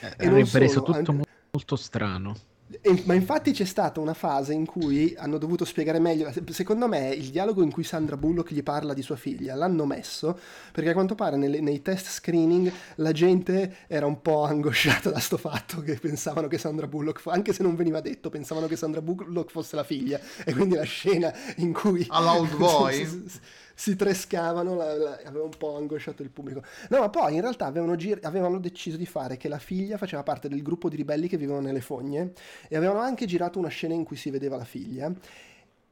Eh, e non avrebbe reso solo, tutto mo- molto strano. E- ma infatti c'è stata una fase in cui hanno dovuto spiegare meglio. Secondo me il dialogo in cui Sandra Bullock gli parla di sua figlia l'hanno messo perché a quanto pare nelle- nei test screening la gente era un po' angosciata da sto fatto che pensavano che Sandra Bullock, anche se non veniva detto, pensavano che Sandra Bullock fosse la figlia. E quindi la scena in cui. Alla Old Boy? Si trescavano, la, la, aveva un po' angosciato il pubblico. No, ma poi in realtà avevano, gir- avevano, deciso di fare che la figlia faceva parte del gruppo di ribelli che vivono nelle fogne e avevano anche girato una scena in cui si vedeva la figlia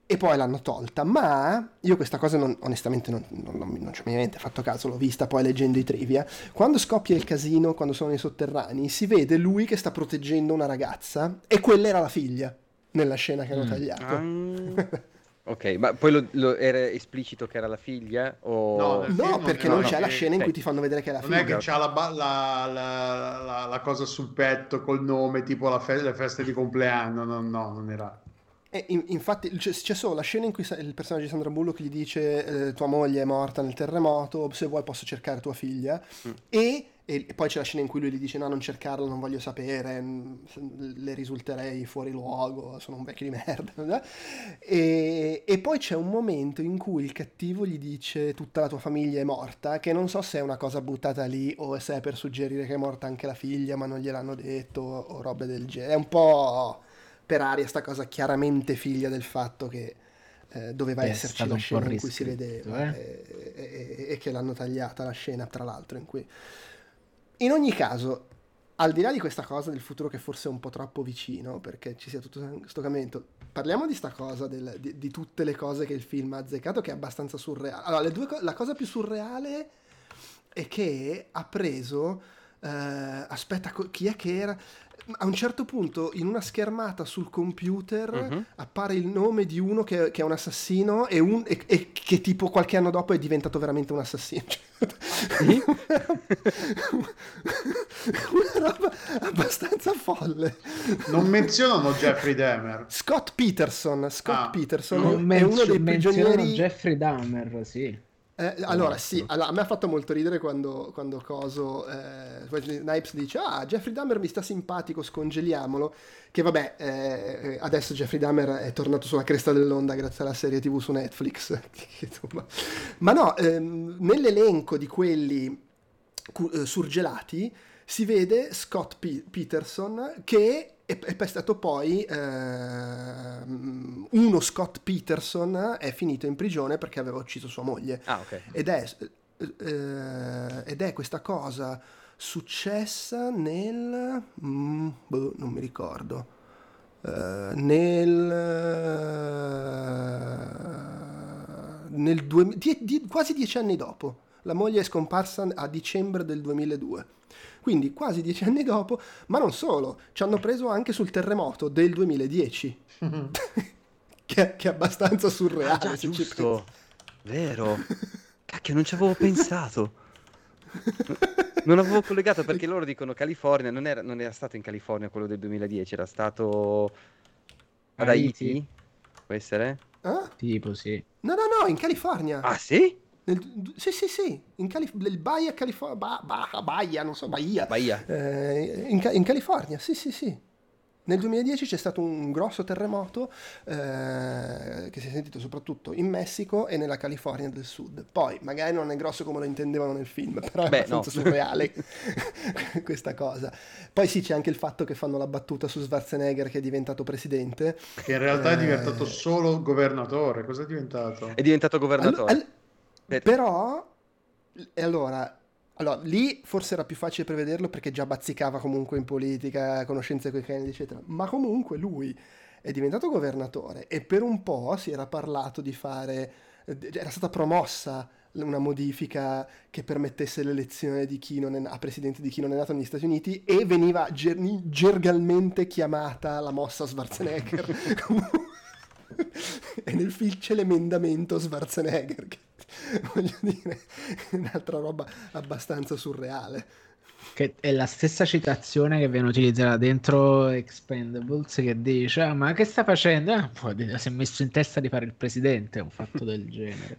e poi l'hanno tolta, ma io questa cosa non, onestamente non, non, non, non ci ho niente fatto caso, l'ho vista poi leggendo i trivia, quando scoppia il casino, quando sono nei sotterranei, si vede lui che sta proteggendo una ragazza e quella era la figlia nella scena che hanno mm. tagliato. Um... Ok, ma poi lo, lo, era esplicito che era la figlia? O... No, no perché non, c'è la scena in cui ti fanno vedere che è la non figlia. Non è che c'ha la, la, la, la, cosa sul petto col nome, tipo fe- le feste di compleanno. No, no, non era. E in, infatti c'è, c'è, solo la scena in cui il personaggio di Sandra Bullock gli dice eh, tua moglie è morta nel terremoto, se vuoi posso cercare tua figlia. Mm. E e, poi c'è la scena in cui lui gli dice: No, non cercarla, non voglio sapere, le risulterei fuori luogo, sono un vecchio di merda. E, e, poi c'è un momento in cui il cattivo gli dice: Tutta la tua famiglia è morta. Che non so se è una cosa buttata lì o se è per suggerire che è morta anche la figlia, ma non gliel'hanno detto o robe del genere. È un po' per aria sta cosa chiaramente figlia del fatto che. Eh, doveva che esserci la scena in cui si vedeva eh? e, e, e, che l'hanno tagliata la scena tra l'altro in cui in ogni caso, al di là di questa cosa del futuro che forse è un po' troppo vicino, perché ci sia tutto questo cambiamento, parliamo di sta cosa, del, di, di, tutte le cose che il film ha azzeccato, che è abbastanza surreale. Allora, due, la cosa più surreale è che ha preso... Eh, aspetta, chi è che era? A un certo punto in una schermata sul computer uh-huh. appare il nome di uno che, che è un assassino e, un, e, e, che tipo qualche anno dopo è diventato veramente un assassino. Sì? una roba abbastanza folle. Non menzionano Jeffrey Dahmer. Scott Peterson. Scott ah. Peterson è uno dei prigionieri. Jeffrey Dahmer, sì. Eh, allora, sì, allora, a me ha fatto molto ridere quando, quando Coso, eh, Snipes dice, ah, Jeffrey Dahmer mi sta simpatico, scongeliamolo, che vabbè, eh, adesso Jeffrey Dahmer è tornato sulla cresta dell'onda grazie alla serie tv su Netflix. Ma no, ehm, nell'elenco di quelli cu- eh, surgelati si vede Scott P- Peterson che e, è stato poi eh, uno Scott Peterson è finito in prigione perché aveva ucciso sua moglie. Ah, okay. ed, è, eh, ed è questa cosa successa nel... Mm, boh, non mi ricordo. Uh, nel, uh, nel due, die, die, quasi dieci anni dopo. La moglie è scomparsa a dicembre del 2002 quindi quasi dieci anni dopo, ma non solo, ci hanno preso anche sul terremoto del 2010, che, che, è abbastanza surreale. Ah, già, se giusto, vero, cacchio non ci avevo pensato. Non avevo collegato perché loro dicono California, non era, non era stato in California quello del 2010, era stato ad Haiti, può essere? Ah? Tipo sì. No, no, no, in California. Ah sì? Nel, sì, sì, sì, in Calif- il Baia, California, ba- ba- Baia, non so, Bahia. Bahia. Eh, in, in, California, sì, sì, sì. Nel 2010 c'è stato un grosso terremoto eh, che si è sentito soprattutto in Messico e nella California del Sud. Poi, magari non è grosso come lo intendevano nel film, però è Beh, abbastanza no. surreale questa cosa. Poi sì, c'è anche il fatto che fanno la battuta su Schwarzenegger che è diventato presidente. Che in realtà eh... è diventato solo governatore. Cosa è diventato? È diventato governatore. All- all- però, e allora, allora, lì forse era più facile prevederlo perché già bazzicava comunque in politica, conoscenze con i Kennedy, eccetera. Ma comunque lui è diventato governatore e per un po' si era parlato di fare, era stata promossa una modifica che permettesse l'elezione di chi non è, a presidente di chi non è nato negli Stati Uniti e veniva ger- gergalmente chiamata la mossa Schwarzenegger. e nel film c'è l'emendamento Schwarzenegger che voglio dire, un'altra roba abbastanza surreale. Che è la stessa citazione che viene utilizzata dentro Expendables che dice ah, ma che sta facendo? Ah, si è messo in testa di fare il presidente, un fatto del genere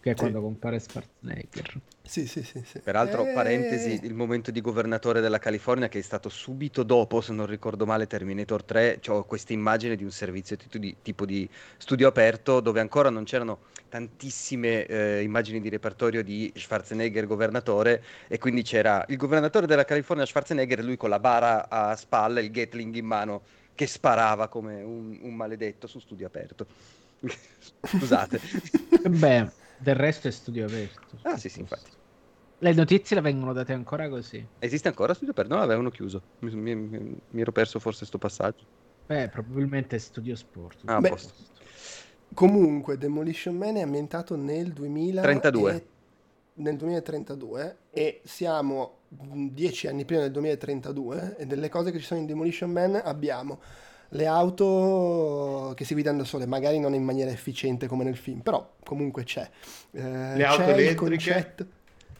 che è sì. quando compare Schwarzenegger. Sì, sì, sì. sì. Peraltro, e... parentesi, il momento di governatore della California che è stato subito dopo, se non ricordo male, Terminator 3, ho questa immagine di un servizio tipo di, tipo di studio aperto dove ancora non c'erano tantissime eh, immagini di repertorio di Schwarzenegger governatore e quindi c'era il governatore della California Schwarzenegger e lui con la bara a spalle, il Gatling in mano che sparava come un, un maledetto su studio aperto Scusate. Beh, del resto è studio aperto. Ah, sì, sì, infatti. Le notizie le vengono date ancora così. Esiste ancora studio aperto? No, l'avevano chiuso. Mi, mi- mi- ero perso forse sto passaggio. Beh, probabilmente è studio sport. Ah, Beh, posto. Comunque, Demolition Man è ambientato nel 2000 32. e- nel 2032 e siamo mh, dieci anni prima del 2032 e delle cose che ci sono in Demolition Man abbiamo le auto che si guidano da sole, magari non in maniera efficiente come nel film, però comunque c'è. Eh, Le auto c'è il elettriche? concetto-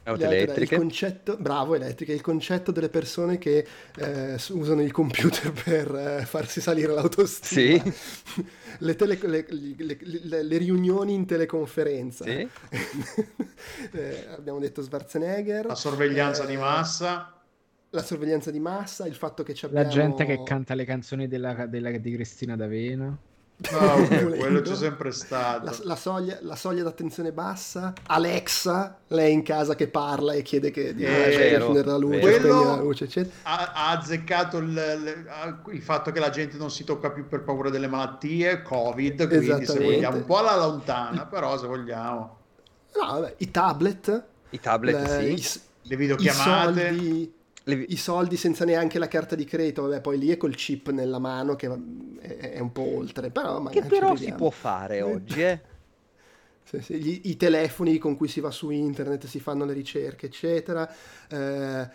Auto le auto- elettriche. Il concetto, bravo, elettriche, il concetto delle persone che eh, usano il computer per eh, farsi salire l'autostima. Sì. Le, tele- le- le- le- le riunioni in teleconferenza. Sì. Eh, abbiamo detto Schwarzenegger. La sorveglianza eh, di massa. La sorveglianza di massa, il fatto che ci La abbiamo... gente che canta le canzoni della, della- di Cristina D'Avena. No, quello c'è sempre stato. La, la soglia, la soglia d'attenzione bassa, Alexa, lei in casa che parla e chiede che di Eh, accendere la luce, spegnere la Quello- luce, eccetera. Ha, ha azzeccato il, il- il fatto che la gente non si tocca più per paura delle malattie, Covid, quindi se vogliamo un po' alla lontana, però se vogliamo. No, vabbè, i tablet, I tablet, le- sì. i, Le i videochiamate. soldi, Le- i soldi senza neanche la carta di credito, vabbè, poi lì è col chip nella mano che è, è un po' oltre, però Che però si può fare oggi, eh? Sì, sì, gli- I telefoni con cui si va su internet, si fanno le ricerche, eccetera. Eh,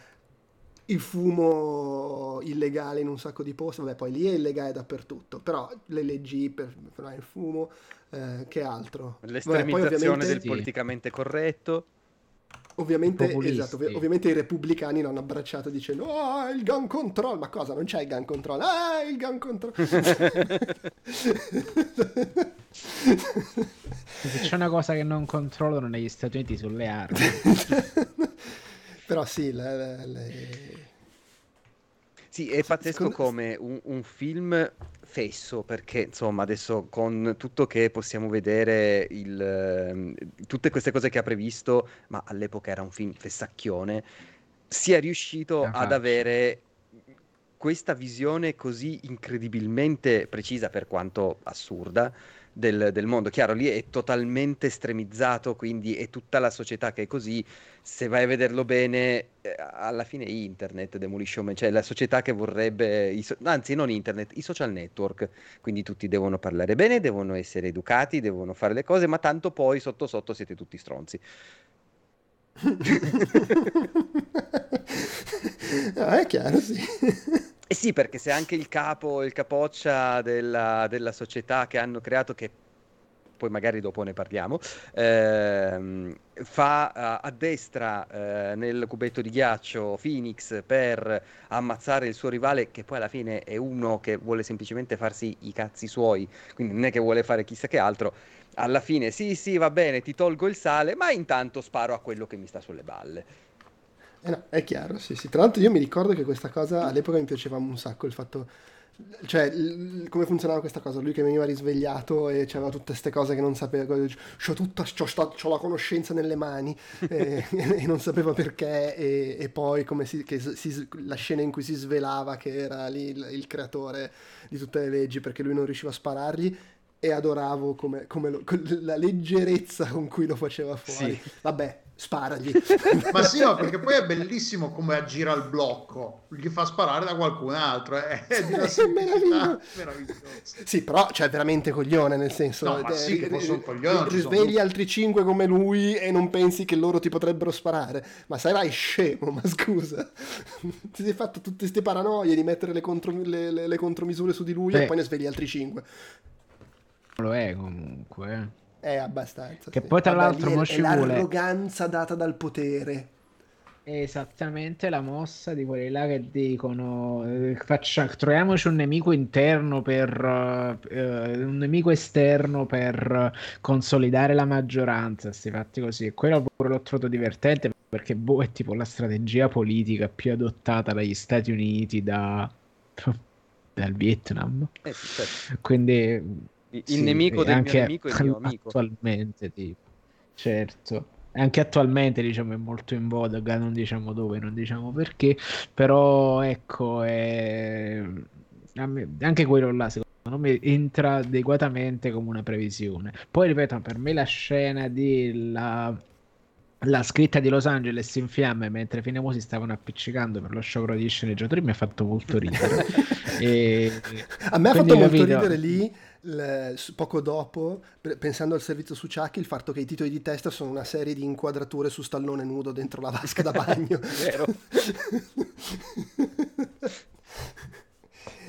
il fumo illegale in un sacco di posti, vabbè, poi lì è illegale dappertutto, però le leggi per fermare il fumo, eh, che altro? Vabbè, poi L'estremizzazione ovviamente, del politicamente corretto. Ovviamente, esatto, ovvi- ovviamente i repubblicani l'hanno abbracciato dicendo oh, il gun control, ma cosa? Non c'è il gun control, ah, il gun control. Se c'è una cosa che non controllano negli Stati Uniti sulle armi. Però sì, le- le- le- Sì, è pazzesco secondo- come un, un film fesso, perché insomma adesso con tutto che possiamo vedere, il, ehm, tutte queste cose che ha previsto, ma all'epoca era un film fessacchione, sia riuscito Ah, ad avere questa visione così incredibilmente precisa, per quanto assurda, del, del mondo. Chiaro, lì è totalmente estremizzato, quindi è tutta la società che è così. Se vai a vederlo bene, eh, alla fine è internet, Demolition Man, cioè la società che vorrebbe, so- anzi non internet, i social network, quindi tutti devono parlare bene, devono essere educati, devono fare le cose, ma tanto poi sotto sotto siete tutti stronzi. Ah, è chiaro, sì. Eh sì, perché se anche il capo, il capoccia della, della società che hanno creato, che poi magari dopo ne parliamo, ehm, fa a destra eh, nel cubetto di ghiaccio Phoenix per ammazzare il suo rivale, che poi alla fine è uno che vuole semplicemente farsi i cazzi suoi, quindi non è che vuole fare chissà che altro. Alla fine, sì, sì, va bene, ti tolgo il sale, ma intanto sparo a quello che mi sta sulle balle. Eh no, è chiaro, sì, sì. Tra l'altro io mi ricordo che questa cosa all'epoca mi piaceva un sacco, il fatto... Cioè, l- come funzionava questa cosa? Lui che veniva risvegliato e c'aveva tutte queste cose che non sapeva, c'ho tutta, c'ho, sta- c'ho la conoscenza nelle mani e, e non sapeva perché e, e poi come si, che si- la scena in cui si svelava che era lì il, il creatore di tutte le leggi perché lui non riusciva a sparargli e adoravo come, come lo- la leggerezza con cui lo faceva fuori. Sì. Vabbè, sparagli. Ma sì, no, perché poi è bellissimo come aggira il blocco, gli fa sparare da qualcun altro, eh. è di una meraviglioso. Sì, però cioè veramente coglione, nel senso... No, ma eh, sì, che fosse un coglione, sono Risvegli dubbi. altri cinque come lui e non pensi che loro ti potrebbero sparare. Ma sai, vai scemo, ma scusa. Ti sei fatto tutte queste paranoie di mettere le, contro- le- le- le contromisure su di lui e Beh. poi ne svegli altri cinque. Lo è comunque. È abbastanza. Che sì. poi, tra Vabbè, l'altro, mo è, ci vuole- l'arroganza data dal potere. È esattamente la mossa di quelli là che dicono eh, faccia- troviamoci un nemico interno per eh, un nemico esterno per consolidare la maggioranza. Sti fatti così. E quello pure l'ho trovato divertente perché boh, è tipo la strategia politica più adottata dagli Stati Uniti da dal Vietnam. Eh certo. Quindi Il sì, nemico del anche mio nemico è il mio amico. Attualmente, tipo. certo. Anche attualmente, diciamo, è molto in voga, non diciamo dove, non diciamo perché, però ecco, è... a me- anche quello là, secondo me entra adeguatamente come una previsione. Poi ripeto, per me la scena di la, la scritta di Los Angeles in fiamme mentre Finemo si stavano appiccicando per lo sciopero degli sceneggiatori mi ha fatto molto ridere. e, A me ha fatto molto video... ridere lì le, poco dopo, pensando al servizio su Chucky, il fatto che i titoli di testa sono una serie di inquadrature su stallone nudo dentro la vasca da bagno. Vero.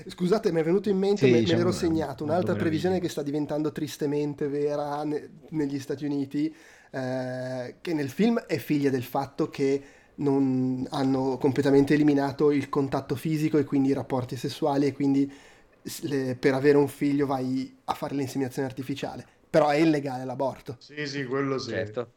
Scusate, mi è venuto in mente, sì, me, diciamo, me l'ero segnato, un'altra previsione che sta diventando tristemente vera ne, negli Stati Uniti, eh, che nel film è figlia del fatto che non hanno completamente eliminato il contatto fisico e quindi i rapporti sessuali e quindi le, per avere un figlio vai a fare l'inseminazione artificiale. Però è illegale l'aborto. Sì, sì, quello sì. Certo.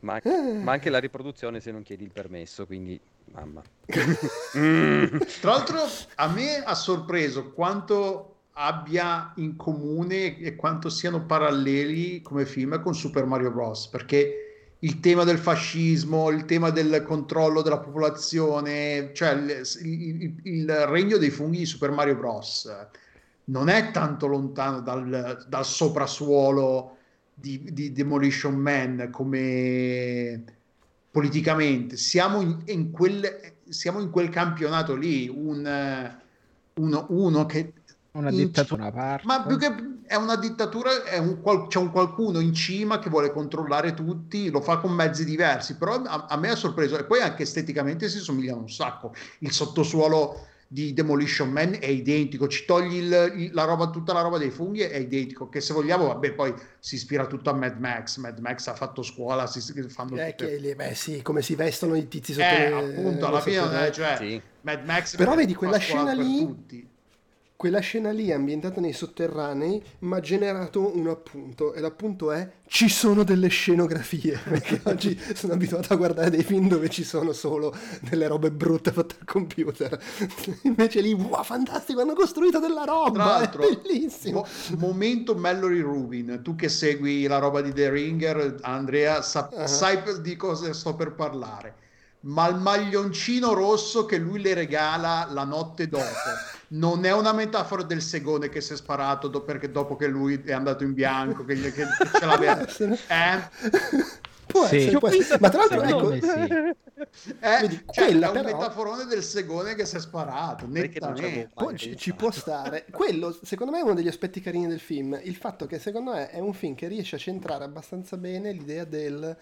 Ma, eh. ma, anche la riproduzione se non chiedi il permesso, quindi mamma. Tra l'altro a me ha sorpreso quanto abbia in comune e quanto siano paralleli come film con Super Mario Bros. Perché il tema del fascismo, il tema del controllo della popolazione, cioè il, il, il regno dei funghi di Super Mario Bros. non è tanto lontano dal, dal soprasuolo di, di, Demolition Man come politicamente. Siamo in, in, quel, siamo in quel campionato lì, un, uno, uno che una dittatura a parte. Ma più che è una dittatura, è un, c'è un qualcuno in cima che vuole controllare tutti, lo fa con mezzi diversi, però a, a me ha sorpreso. E poi anche esteticamente si somigliano un sacco. Il sottosuolo di Demolition Man è identico, ci togli il, il, la roba, tutta la roba dei funghi è identico, che se vogliamo, vabbè, poi si ispira tutto a Mad Max, Mad Max ha fatto scuola, si, fanno eh, tutte... che, beh, sì, come si vestono i tizi sotto eh, le, appunto, alla fine, cioè, sì. Mad Max però vedi quella scena lì tutti quella scena lì ambientata nei sotterranei mi ha generato un appunto e l'appunto è ci sono delle scenografie perché oggi sono abituato a guardare dei film dove ci sono solo delle robe brutte fatte al computer. Invece lì wow fantastico hanno costruito della roba Tra l'altro, è bellissimo. mo- momento Mallory Rubin. Tu che segui la roba di The Ringer Andrea sa- uh-huh. sai di cosa sto per parlare. Ma il maglioncino rosso che lui le regala la notte dopo non è una metafora del segone che si è sparato do- perché dopo che lui è andato in bianco che, che, che ce l'aveva eh? Può sì. essere, può essere. ma tra l'altro ecco, sì. eh, Vedi, cioè, quella, è un però... metaforone del segone che si è sparato nettamente Poi ci, ci può stare quello secondo me è uno degli aspetti carini del film il fatto che secondo me è un film che riesce a centrare abbastanza bene l'idea del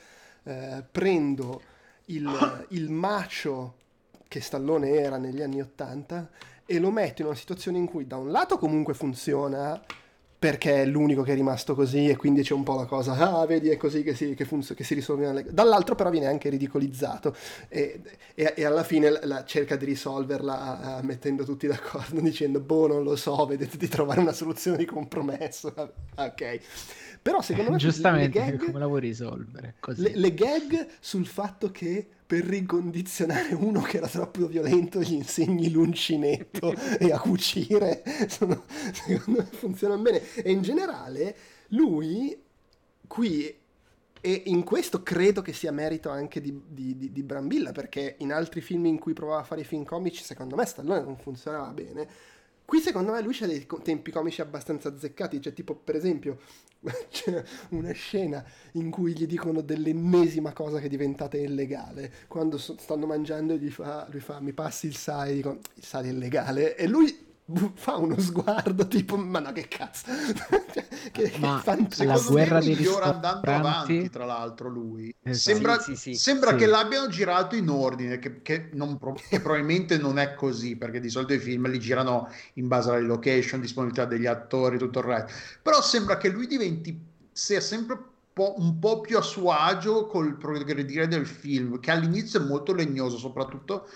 eh, prendo il, il macio che Stallone era negli anni Ottanta e lo metto in una situazione in cui da un lato comunque funziona perché è l'unico che è rimasto così e quindi c'è un po' la cosa, ah vedi è così che si, che funzo- che si risolvono le Dall'altro però viene anche ridicolizzato e, e, e alla fine la, cerca di risolverla uh, mettendo tutti d'accordo, dicendo boh non lo so, vedete di trovare una soluzione di compromesso, ok. Però secondo me... Giustamente, gag, come la vuoi risolvere? Le, le gag sul fatto che per ricondizionare uno che era troppo violento gli insegni l'uncinetto e a cucire, sono, secondo me funzionano bene. E in generale lui qui e in questo credo che sia merito anche di, di, di, di, Brambilla, perché in altri film in cui provava a fare i film comici, secondo me Stallone non funzionava bene. Qui secondo me lui c'ha dei tempi comici abbastanza azzeccati, cioè tipo per esempio c'è una scena in cui gli dicono dell'ennesima cosa che è diventata illegale, quando stanno mangiando gli fa, lui fa mi passi il sale, dico il sale è illegale e lui fa uno sguardo tipo ma no che cazzo? Cioè, che, ma che la guerra dei migliora andando avanti tra l'altro lui. Esatto. sembra, sì, sì, sì. sembra che l'abbiano girato in ordine che, che, non, che, probabilmente non è così perché di solito i film li girano in base alla location disponibilità degli attori tutto il resto. Però sembra che lui diventi sia sempre po', un po' più a suo agio col progredire del film che all'inizio è molto legnoso soprattutto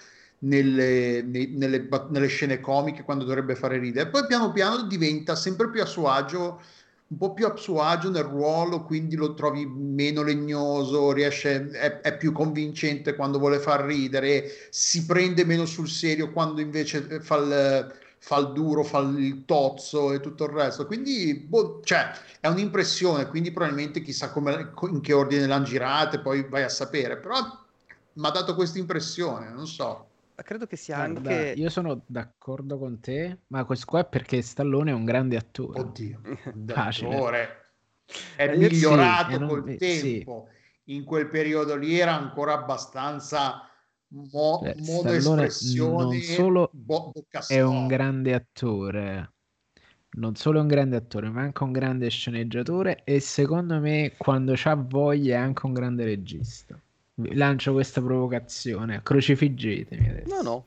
nelle, nelle, nelle, scene comiche quando dovrebbe fare ridere. Poi piano piano diventa sempre più a suo agio, un po' più a suo agio nel ruolo, quindi lo trovi meno legnoso, riesce, è, è più convincente quando vuole far ridere, si prende meno sul serio quando invece fa il, fa il duro, fa il tozzo e tutto il resto. Quindi, boh, cioè, è un'impressione, quindi probabilmente chissà come, in che ordine l'hanno girate, poi vai a sapere, però mi ha dato questa impressione, non so. Credo che sia Guarda, anche... Io sono d'accordo con te, ma questo qua è perché Stallone è un grande attore. Oddio, d'attore. È Eh, migliorato sì, e non- col eh, tempo. In quel periodo lì era ancora abbastanza mo- Cioè, modo Stallone espressione. non solo bo- È un grande attore, non solo è un grande attore, ma anche un grande sceneggiatore e secondo me quando c'ha voglia è anche un grande regista. Vi Lancio questa provocazione, crocifiggetemi adesso. No, no,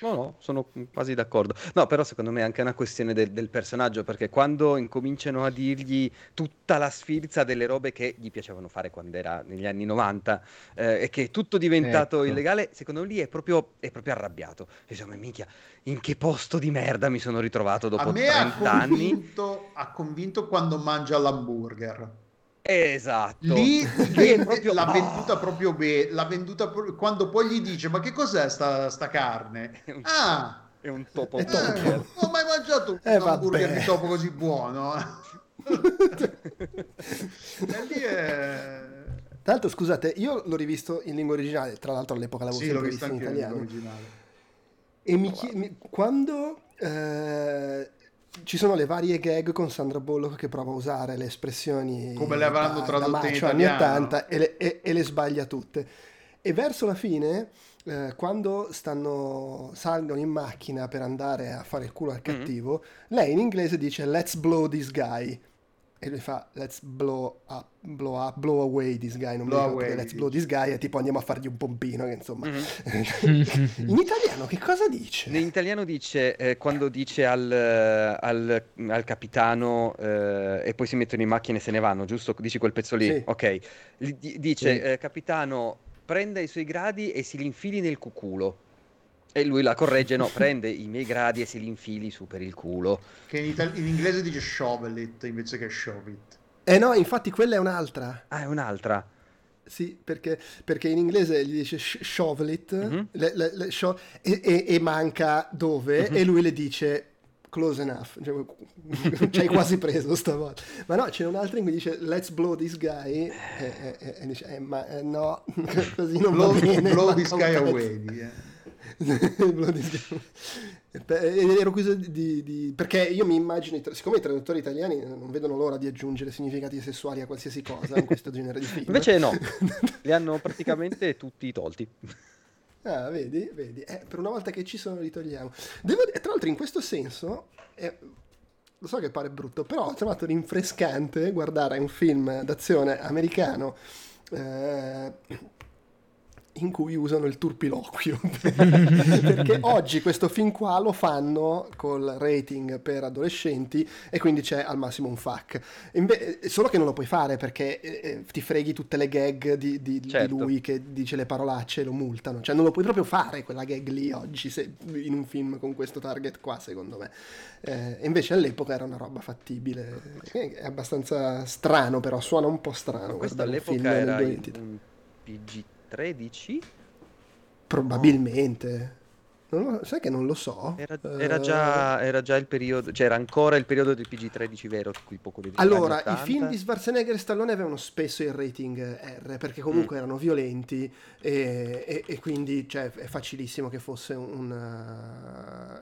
no, no, sono quasi d'accordo. No, però secondo me è anche una questione del, del personaggio, perché quando incominciano a dirgli tutta la sfilza delle robe che gli piacevano fare quando era negli anni 90 eh, e che è tutto diventato Ecco. illegale, secondo me lì è proprio, è proprio arrabbiato. Insomma, minchia, in che posto di merda mi sono ritrovato dopo A me ha 30 anni? convinto, ha convinto quando mangia l'hamburger. Esatto. Lì Lì proprio- l'ha Ah! venduta proprio bene. L'ha venduta pro- quando poi gli dice: Ma che cos'è sta, sta carne? È un- Ah, È un topo È eh, topo. burger. non ho mai mangiato un Eh, hamburger vabbè. di topo così buono. e lì è... Tra l'altro, scusate, io l'ho rivisto in lingua originale, tra l'altro all'epoca l'avevo Sì, l'ho sempre visto in in italiano. originale. E mi chie- mi- quando eh, ci sono le varie gag con Sandra Bullock che prova a usare le espressioni Come le avranno da- tradotte da in macio anni italiano. 80 e le, e- e le sbaglia tutte. E verso la fine, eh, quando stanno, salgono in macchina per andare a fare il culo al Mm-hmm. cattivo, lei in inglese dice let's blow this guy. E lui fa let's blow up, blow up, blow away this guy. Non mi Blow ricordo away, let's blow this guy è tipo andiamo a fargli un pompino, che insomma. Mhm. in italiano che cosa dice? In italiano dice, eh, quando dice al, al- al capitano eh, e poi si mettono in macchina e se ne vanno, giusto? Dici quel pezzo lì? Sì. Ok. Di- dice, Sì. eh, capitano, prenda i suoi gradi e si li infili nel cuculo. E lui la corregge, no, prende i miei gradi e si li infili su per il culo. Che in, itali- in inglese dice shovel it invece che shove it. Eh no, infatti quella è un'altra. Ah, è un'altra. Sì, perché, perché in inglese gli dice sh- shovel it Mhm. le- le- le sho- e, e- e manca dove Mhm. e lui le dice close enough. Cioè, ci hai quasi preso stavolta. Ma no, c'è un'altra in cui dice let's blow this guy e, e- dice eh, ma eh, no, così non Blow, va bene. blow this guy away. eh. Ed ero curioso di, di- perché io mi immagino, siccome i traduttori italiani non vedono l'ora di aggiungere significati sessuali a qualsiasi cosa in questo genere di film. Invece no, li hanno praticamente tutti tolti. Ah, vedi, vedi. Eh, per una volta che ci sono li togliamo. Devo tra l'altro in questo senso, eh, lo so che pare brutto, però ho trovato rinfrescante guardare un film d'azione americano eh, in cui usano il turpiloquio. Perché oggi questo film qua lo fanno col rating per adolescenti e quindi c'è al massimo un fuck. Inve- eh, solo che non lo puoi fare perché eh, eh, ti freghi tutte le gag di, di- di Certo. lui che dice le parolacce e lo multano. Cioè non lo puoi proprio fare quella gag lì oggi se- in un film con questo target qua, secondo me. Eh, invece all'epoca era una roba fattibile. È abbastanza strano però, suona un po' strano. Questo un film all'epoca era 2023. un PG-13? Probabilmente. Lo- sai che non lo so. Era, Eh, era già, era già il periodo, cioè era ancora il periodo del PG-13 vero, qui poco di Allora, i film 80. di Schwarzenegger e Stallone avevano spesso il rating R perché comunque Mm. erano violenti e, e- e quindi cioè, è facilissimo che fosse un...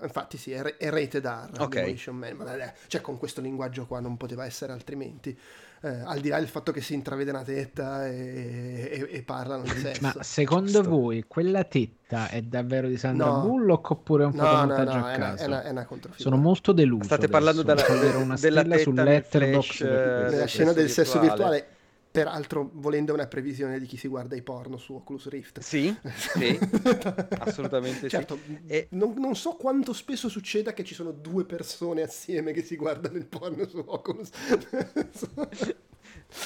uh, infatti sì, è, è rated R, Ok. Demolition Man, ma cioè con questo linguaggio qua non poteva essere altrimenti. Eh, al di là del fatto che si intravede una tetta e, e- e parlano di sesso. Ma secondo Giusto. voi quella tetta è davvero di Sandra No. Bullock oppure è un No, no, fotomontaggio no, a è una, caso? è una, è una controfigura. Sono molto deluso. State adesso. parlando della- della stella su tetta eh, questo. Nella scena del sesso sesso virtuale. Peraltro volendo una previsione di chi si guarda i porno su Oculus Rift. Sì, sì, assolutamente certo, sì. E- non, non so quanto spesso succeda che ci sono due persone assieme che si guardano il porno su Oculus.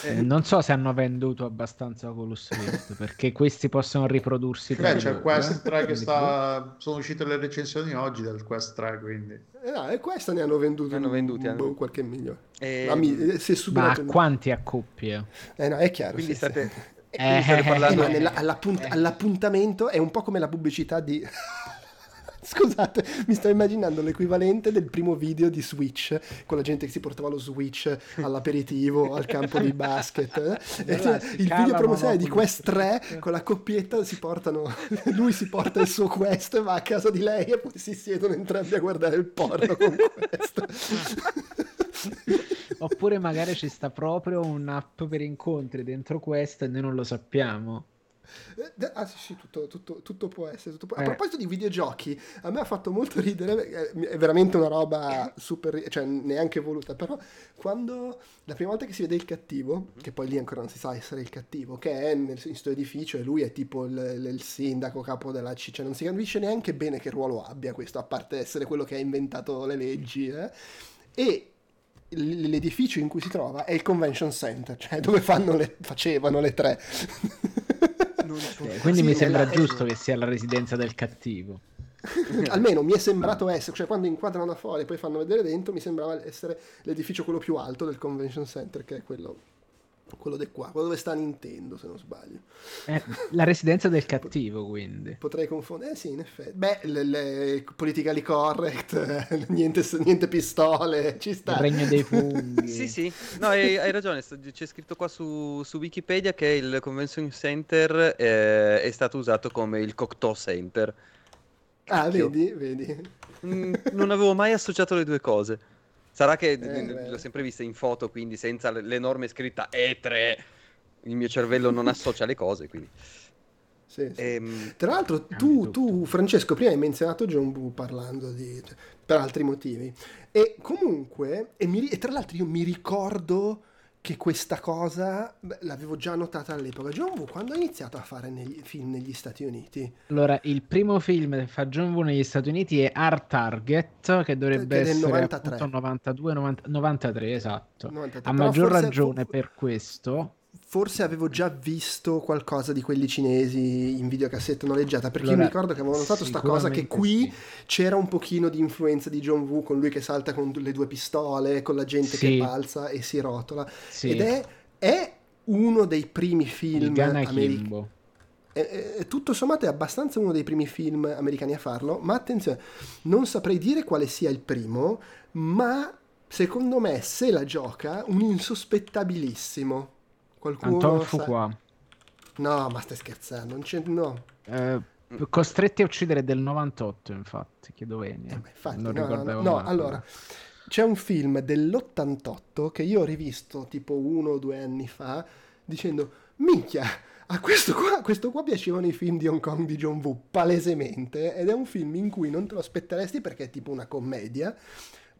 Eh, Non so se hanno venduto abbastanza Oculus Rift perché questi possono riprodursi tra Beh, c'è loro, Quest eh. 3 che Quindi, sta... Sono uscite le recensioni oggi del Quest 3, quindi... Eh no, e questa ne hanno venduti, Ne hanno venduti, un- hanno- qualche milione. e- Ma mi- eh, Ma a il- quanti a coppie? Eh no, è chiaro. quindi sì, state, sì. quindi state Eh, Eh, parlando nella- all'appunt- Eh. all'appuntamento è un po' come la pubblicità di... Scusate, mi sto immaginando l'equivalente del primo video di Switch, con la gente che si portava lo Switch all'aperitivo, al campo di basket. Eh? il video promozionale di Quest 3 con la coppietta si portano, lui si porta il suo Quest e va a casa di lei e poi si siedono entrambi a guardare il porno con Quest. Oppure magari ci sta proprio un'app per incontri dentro Quest e noi non lo sappiamo. Eh, ah sì, sì tutto, tutto, tutto, può essere. Tutto può... A eh. proposito di videogiochi, a me ha fatto molto ridere, è veramente una roba super, cioè neanche voluta, però quando la prima volta che si vede il cattivo, che poi lì ancora non si sa essere il cattivo, che è nel, in questo edificio e lui è tipo il, il, sindaco, capo della C, cioè non si capisce neanche bene che ruolo abbia questo, a parte essere quello che ha inventato le leggi, eh? e l'edificio in cui si trova è il convention center, cioè dove le, facevano le tre. Eh, quindi sì, mi sembra la... giusto che sia la residenza del cattivo. Almeno mi è sembrato essere, cioè quando inquadrano da fuori e poi fanno vedere dentro, mi sembrava essere l'edificio quello più alto del convention center, che è quello quello di qua, quello dove sta Nintendo se non sbaglio. Eh, la residenza del cattivo quindi. Potrei confondere, eh sì in effetti. Beh, le, le politically correct, niente, niente, pistole, ci sta. Il regno dei funghi. sì sì, no hai, hai, ragione, c'è scritto qua su, su, Wikipedia che il Convention Center eh, è stato usato come il Cocteau Center. Ah, vedi, vedi. Mm, non avevo mai associato le due cose. Sarà che eh, l'ho sempre vista in foto, quindi senza l'enorme scritta E3, il mio cervello non associa le cose, quindi... Sì, sì. Ehm... Tra l'altro tu, tu, Francesco, prima hai menzionato John Boo parlando di... Per altri motivi. E comunque, e, mi, e tra l'altro io mi ricordo che questa cosa beh, l'avevo già notata all'epoca. John Woo quando ha iniziato a fare negli, film negli Stati Uniti? Allora, il primo film che fa John Woo negli Stati Uniti è Art Target, che dovrebbe che essere 93. 92, 90, 93, esatto. 93. A maggior ragione fu... per questo forse avevo già visto qualcosa di quelli cinesi in videocassetta noleggiata perché allora, mi ricordo che avevo notato questa cosa che qui sì. c'era un pochino di influenza di John Woo con lui che salta con le due pistole con la gente sì. che balza e si rotola sì. ed è, è, uno dei primi film americani tutto sommato è abbastanza uno dei primi film americani a farlo ma attenzione non saprei dire quale sia il primo ma secondo me se la gioca un insospettabilissimo Qualcuno Anton Fuqua. No, ma stai scherzando, non c'è... no. Eh, costretti a uccidere del 98, infatti, chiedo bene. Eh, infatti, non no, no, no allora, c'è un film dell'88 che io ho rivisto tipo uno o due anni fa, dicendo, minchia, a questo qua, questo qua piacevano i film di Hong Kong di John Woo, palesemente, ed è un film in cui non te lo aspetteresti perché è tipo una commedia,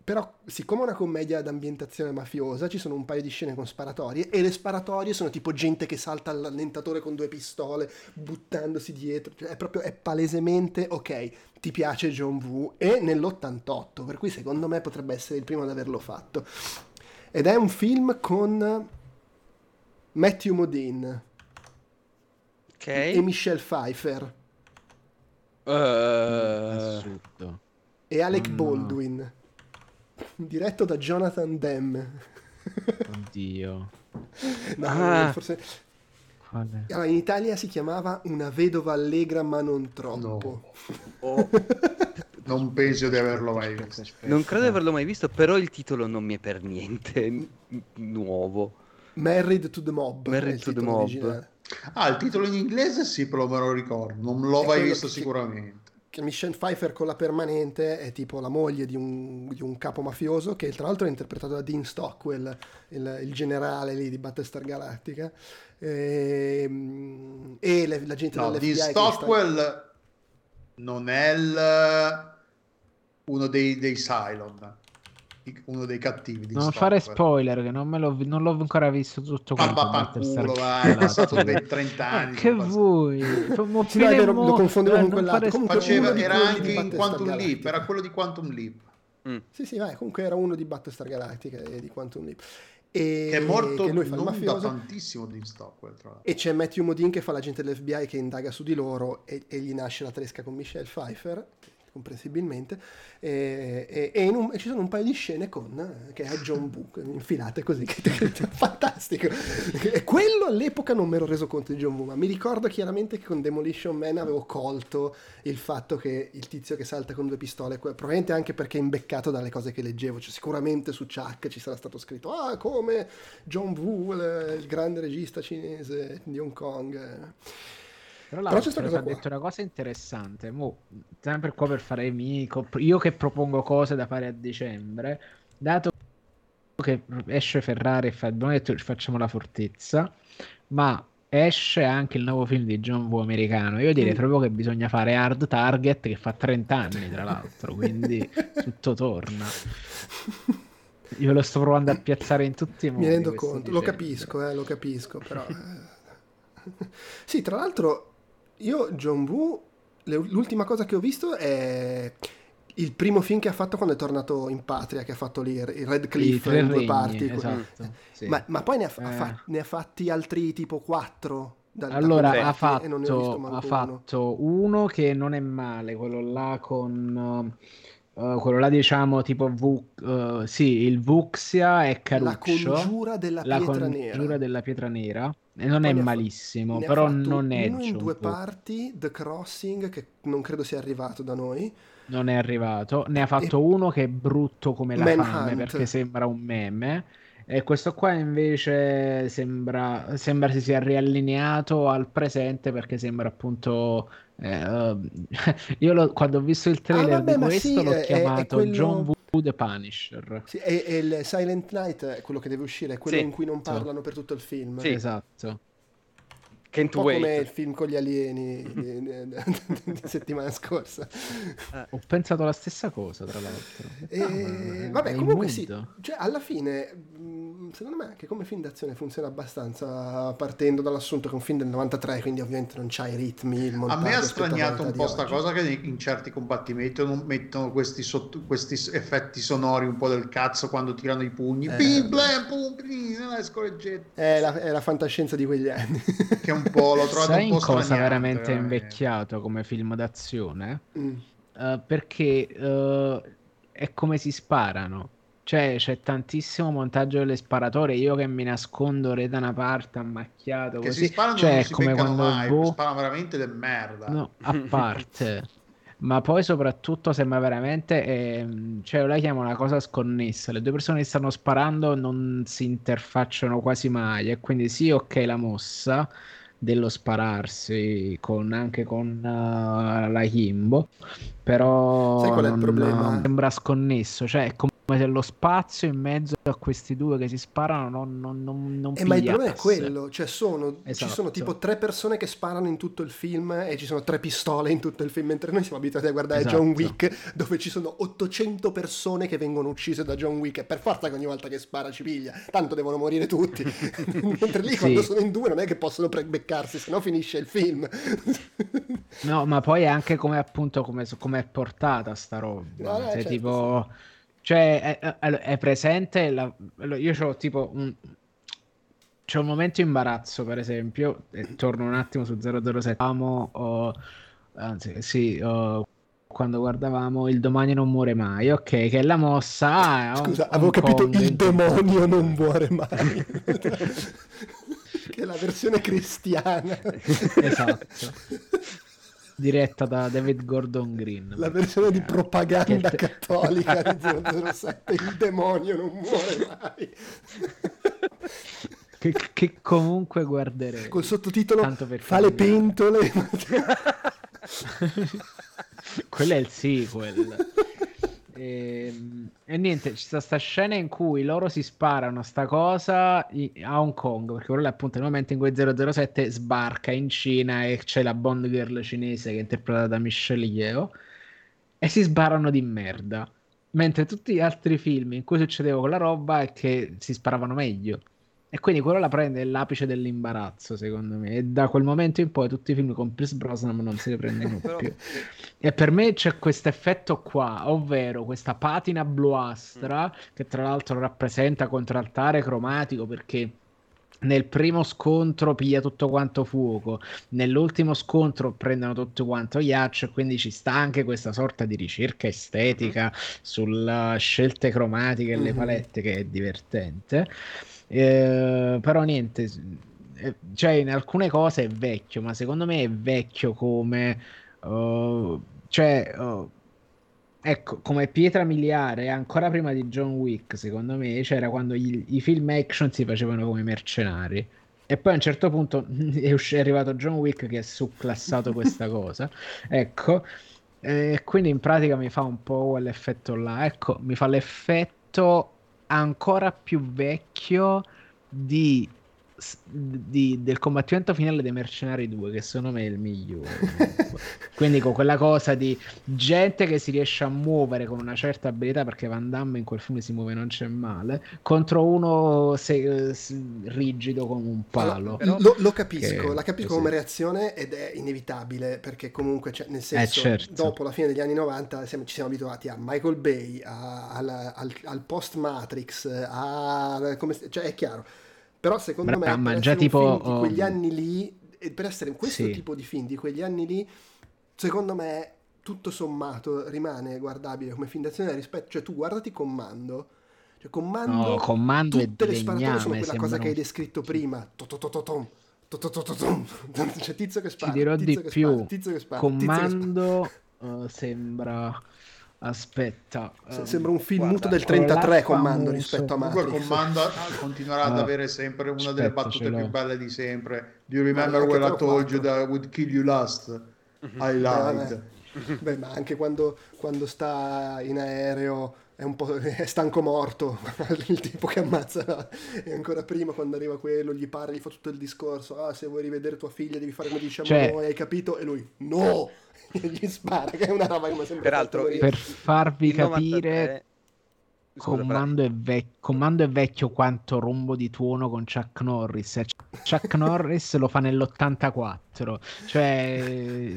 però, siccome è una commedia d'ambientazione mafiosa, ci sono un paio di scene con sparatorie e le sparatorie sono tipo gente che salta all'allentatore con due pistole, buttandosi dietro. Cioè, è proprio, è palesemente, ok, ti piace John Woo e nell'88, per cui secondo me potrebbe essere il primo ad averlo fatto. Ed è un film con Matthew Modine okay. e Michelle Pfeiffer. Uh, Assurdo. E Alec no. Baldwin diretto da Jonathan Demme. Oddio. no, ah. forse... Allora, in Italia si chiamava Una vedova allegra ma non troppo. No. Oh. non penso di averlo mai visto. Non credo di averlo mai visto, però il titolo non mi è per niente nuovo. Married to the Mob. Married to the Mob. Originale. Ah, il titolo in inglese sì, però me lo ricordo. Non l'ho è mai visto che... sicuramente Michelle Pfeiffer con la permanente è tipo la moglie di un, di un capo mafioso che tra l'altro è interpretato da Dean Stockwell, il, il generale lì di Battlestar Galactica. E, ehm, e le, la gente no, dell'FBI... Dean Stockwell sta... non è il, uno dei, dei Cylon uno dei cattivi. non fare spoiler, che non, l'ho, non, l'ho, ancora visto tutto quanto. Ma culo, vai, è passato 30 anni. che vuoi? sì, vero, lo confondevo con quell'altro. Comunque, Faceva, era anche in Quantum Leap, era quello di Quantum Leap. Mm. Sì, sì, vai, comunque era uno di Battlestar Galactica e di Quantum Leap. E che è morto che lui fa non da tantissimo di Stockwell tra l'altro. e c'è Matthew Modine che fa l'agente dell'FBI che indaga su di loro e, e gli nasce la tresca con Michelle Pfeiffer comprensibilmente, e, e, e, un, e, ci sono un paio di scene con, che è John Woo, infilate così, che, che, fantastico. E quello all'epoca non mi ero reso conto di John Woo, ma mi ricordo chiaramente che con Demolition Man avevo colto il fatto che il tizio che salta con due pistole, probabilmente anche perché è imbeccato dalle cose che leggevo, cioè sicuramente su Chuck ci sarà stato scritto, ah come John Woo, il grande regista cinese di Hong Kong. Tra l'altro, ha detto una cosa interessante. Mo, sempre qua per fare amico, io che propongo cose da fare a dicembre, dato che esce Ferrari e fa, abbiamo detto facciamo la fortezza, ma esce anche il nuovo film di John Woo americano. Io direi mm. proprio che bisogna fare Hard Target che fa 30 anni, tra l'altro, quindi tutto torna. Io lo sto provando a piazzare in tutti i modi. Mi rendo conto, lo capisco, eh, lo capisco, però... Eh. sì, tra l'altro io, John Woo, l'ultima cosa che ho visto è il primo film che ha fatto quando è tornato in patria, che ha fatto lì il Red Cliff in due parti. Esatto, sì. ma, ma, poi ne ha, eh. fa, ne ha, fatti altri tipo quattro. Da, allora da ha, fatto, ha fatto, uno che non è male, quello là con... Uh, quello là diciamo tipo v, uh, sì, il Vuxia e Caruccio. La congiura della la pietra congiura nera. della pietra nera. Non Poi è malissimo, però non è uno in due parti, The Crossing, che non credo sia arrivato da noi. Non è arrivato. Ne ha fatto e... uno che è brutto come la Manhunt. fame, perché sembra un meme. E questo qua invece sembra, sembra si sia riallineato al presente perché sembra appunto... Eh, uh, io lo, quando ho visto il trailer ah, vabbè, di questo sì, l'ho è, chiamato è quello... John Woo The Punisher. Sì, e, e, il Silent Night è quello che deve uscire, è quello sì. in cui non parlano per tutto il film. Sì, esatto. Can't un po' wait. come il film con gli alieni di, di, di, di settimana scorsa. Eh, ho pensato la stessa cosa, tra l'altro. E, ah, vabbè, comunque sì, cioè, alla fine, mm, secondo me anche come film d'azione funziona abbastanza partendo dall'assunto che è un film del 93, quindi ovviamente non c'hai i ritmi, il A me ha straniato un po' sta cosa che in certi combattimenti non mettono questi, sotto, questi, effetti sonori un po' del cazzo quando tirano i pugni. Eh, Bim, blam, pum, blim, è, la, è la fantascienza di quegli anni. che è un po', l'ho trovato Sai un po' cosa veramente invecchiato come film d'azione? Mm. Uh, perché uh, è come si sparano. Cioè, c'è tantissimo montaggio delle sparatorie. Io che mi nascondo re da una parte, ammacchiato che così. Si sparano cioè, non si come quando mai, boh... sparano veramente del merda. No, a parte. ma poi soprattutto sembra veramente, eh, cioè la chiamo una cosa sconnessa, le due persone che stanno sparando non si interfacciano quasi mai e quindi sì ok la mossa, dello spararsi con, anche con uh, la Kimbo, però sembra sconnesso, cioè è come se lo spazio in mezzo a questi due che si sparano non, non, non, non eh, ma il problema è quello, cioè sono, esatto. ci sono tipo tre persone che sparano in tutto il film e ci sono tre pistole in tutto il film, mentre noi siamo abituati a guardare esatto. John Wick dove ci sono 800 persone che vengono uccise da John Wick e per forza che ogni volta che spara ci piglia, tanto devono morire tutti, mentre lì sì. quando sono in due non è che possono pre- beccarsi, se no finisce il film. no, ma poi è anche come appunto come, come è portata sta roba, no, no, certo, tipo... Sì cioè, è, è presente. La, io ho tipo un. C'è un momento imbarazzo, per esempio. E torno un attimo su 007. Amo, oh, anzi, sì, oh, quando guardavamo Il demonio non muore mai, ok, che è la mossa. Ah, Scusa, avevo capito Il demonio non muore mai. che è la versione cristiana. esatto diretta da David Gordon Green. La versione di propaganda te... cattolica di 007, il demonio non muore mai. Che, che comunque guarderei. Col sottotitolo Fa le pentole. Quello è il sequel. Ehm, e, niente, c'è sta, sta scena in cui loro si sparano sta cosa a Hong Kong, perché quello è appunto il momento in cui 007 sbarca in Cina e c'è la Bond Girl cinese che è interpretata da Michelle Yeo e si sparano di merda. Mentre tutti gli altri film in cui succedeva quella roba è che si sparavano meglio. E quindi quello la prende l'apice dell'imbarazzo, secondo me. E da quel momento in poi tutti i film con Pierce Brosnan non se ne prendono più. E per me c'è questo effetto qua, ovvero questa patina bluastra, mm. che tra l'altro rappresenta contraltare cromatico perché nel primo scontro piglia tutto quanto fuoco, nell'ultimo scontro prendono tutto quanto ghiaccio, quindi ci sta anche questa sorta di ricerca estetica mm-hmm. sulle scelte cromatiche e mm-hmm. le palette che è divertente. Eh, però niente, eh, cioè in alcune cose è vecchio, ma secondo me è vecchio come... Uh, cioè... Uh, ecco, come pietra miliare, ancora prima di John Wick, secondo me, c'era quando gli, i film action si facevano come mercenari. E poi a un certo punto è, usci- è arrivato John Wick che ha succlassato questa cosa. Ecco, e quindi in pratica mi fa un po' quell'effetto là. Ecco, mi fa l'effetto ancora più vecchio di di, del combattimento finale dei Mercenari 2, che secondo me è il migliore. Quindi con quella cosa di gente che si riesce a muovere con una certa abilità, perché Van Damme in quel film si muove non c'è male, contro uno se, se, rigido come un palo. Allora, lo, lo, capisco, la capisco così. come reazione ed è inevitabile, perché comunque, cioè, nel eh, senso, eh, certo. dopo la fine degli anni 90 siamo, ci siamo abituati a Michael Bay, a, al, al, al post-Matrix, a... Come, cioè è chiaro però secondo Bra- me, per già tipo oh... quegli anni lì, per essere questo sì. tipo di film di quegli anni lì, secondo me tutto sommato rimane guardabile come film d'azione rispetto, cioè tu guardati Commando, cioè Commando, no, comando tutte le sparature sono quella cosa che hai descritto prima, c'è tizio che spara, ti dirò di più, Commando uh, sembra Aspetta, um, sembra un film muto del 33 Commando rispetto a Matrix. Comunque Commando continuerà ad avere sempre una delle battute più belle di sempre. Do you remember when I told you that I would kill you last? I lied. Beh, ma anche quando, quando sta in aereo è un po' è stanco morto il tipo che ammazza e ancora prima quando arriva quello gli parla gli fa tutto il discorso ah se vuoi rivedere tua figlia devi fare come diciamo cioè, noi hai capito e lui no gli spara, che è una roba che mi sembra Peraltro, per farvi capire, Comando è, vec- Comando è, vecchio quanto rombo di tuono con Chuck Norris. Chuck Norris lo fa nell'84, cioè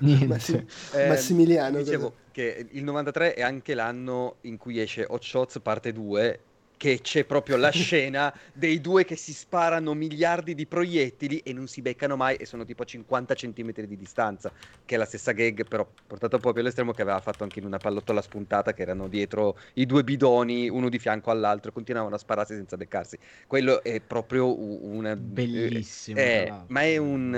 niente. Massim- eh, Massimiliano. Dicevo che il 93 è anche l'anno in cui esce Hot Shots parte 2 che c'è proprio la scena dei due che si sparano miliardi di proiettili e non si beccano mai e sono tipo a 50 cm di distanza, che è la stessa gag però portata un po' più all'estremo che aveva fatto anche in una pallottola spuntata che erano dietro i due bidoni, uno di fianco all'altro, continuavano a spararsi senza beccarsi. Quello è proprio una... Bellissimo. Eh, ma è un...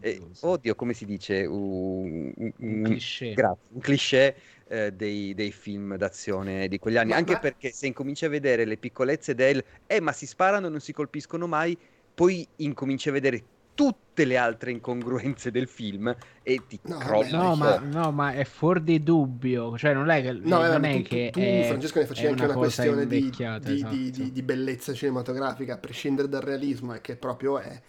Eh, oddio, come si dice? Un, un, un cliché. Grazie, un cliché eh, dei, dei, film d'azione di quegli anni. Ma, anche ma... perché se incominci a vedere le piccolezze del eh, ma si sparano, non si colpiscono mai, poi incominci a vedere tutte le altre incongruenze del film e ti no, crolli. No, ma, no, ma è fuori di dubbio. Cioè, non è che. No, non è tu, che tu, è, Francesco, ne facevi anche una, questione di, esatto. di, di, di, bellezza cinematografica, a prescindere dal realismo, e che proprio è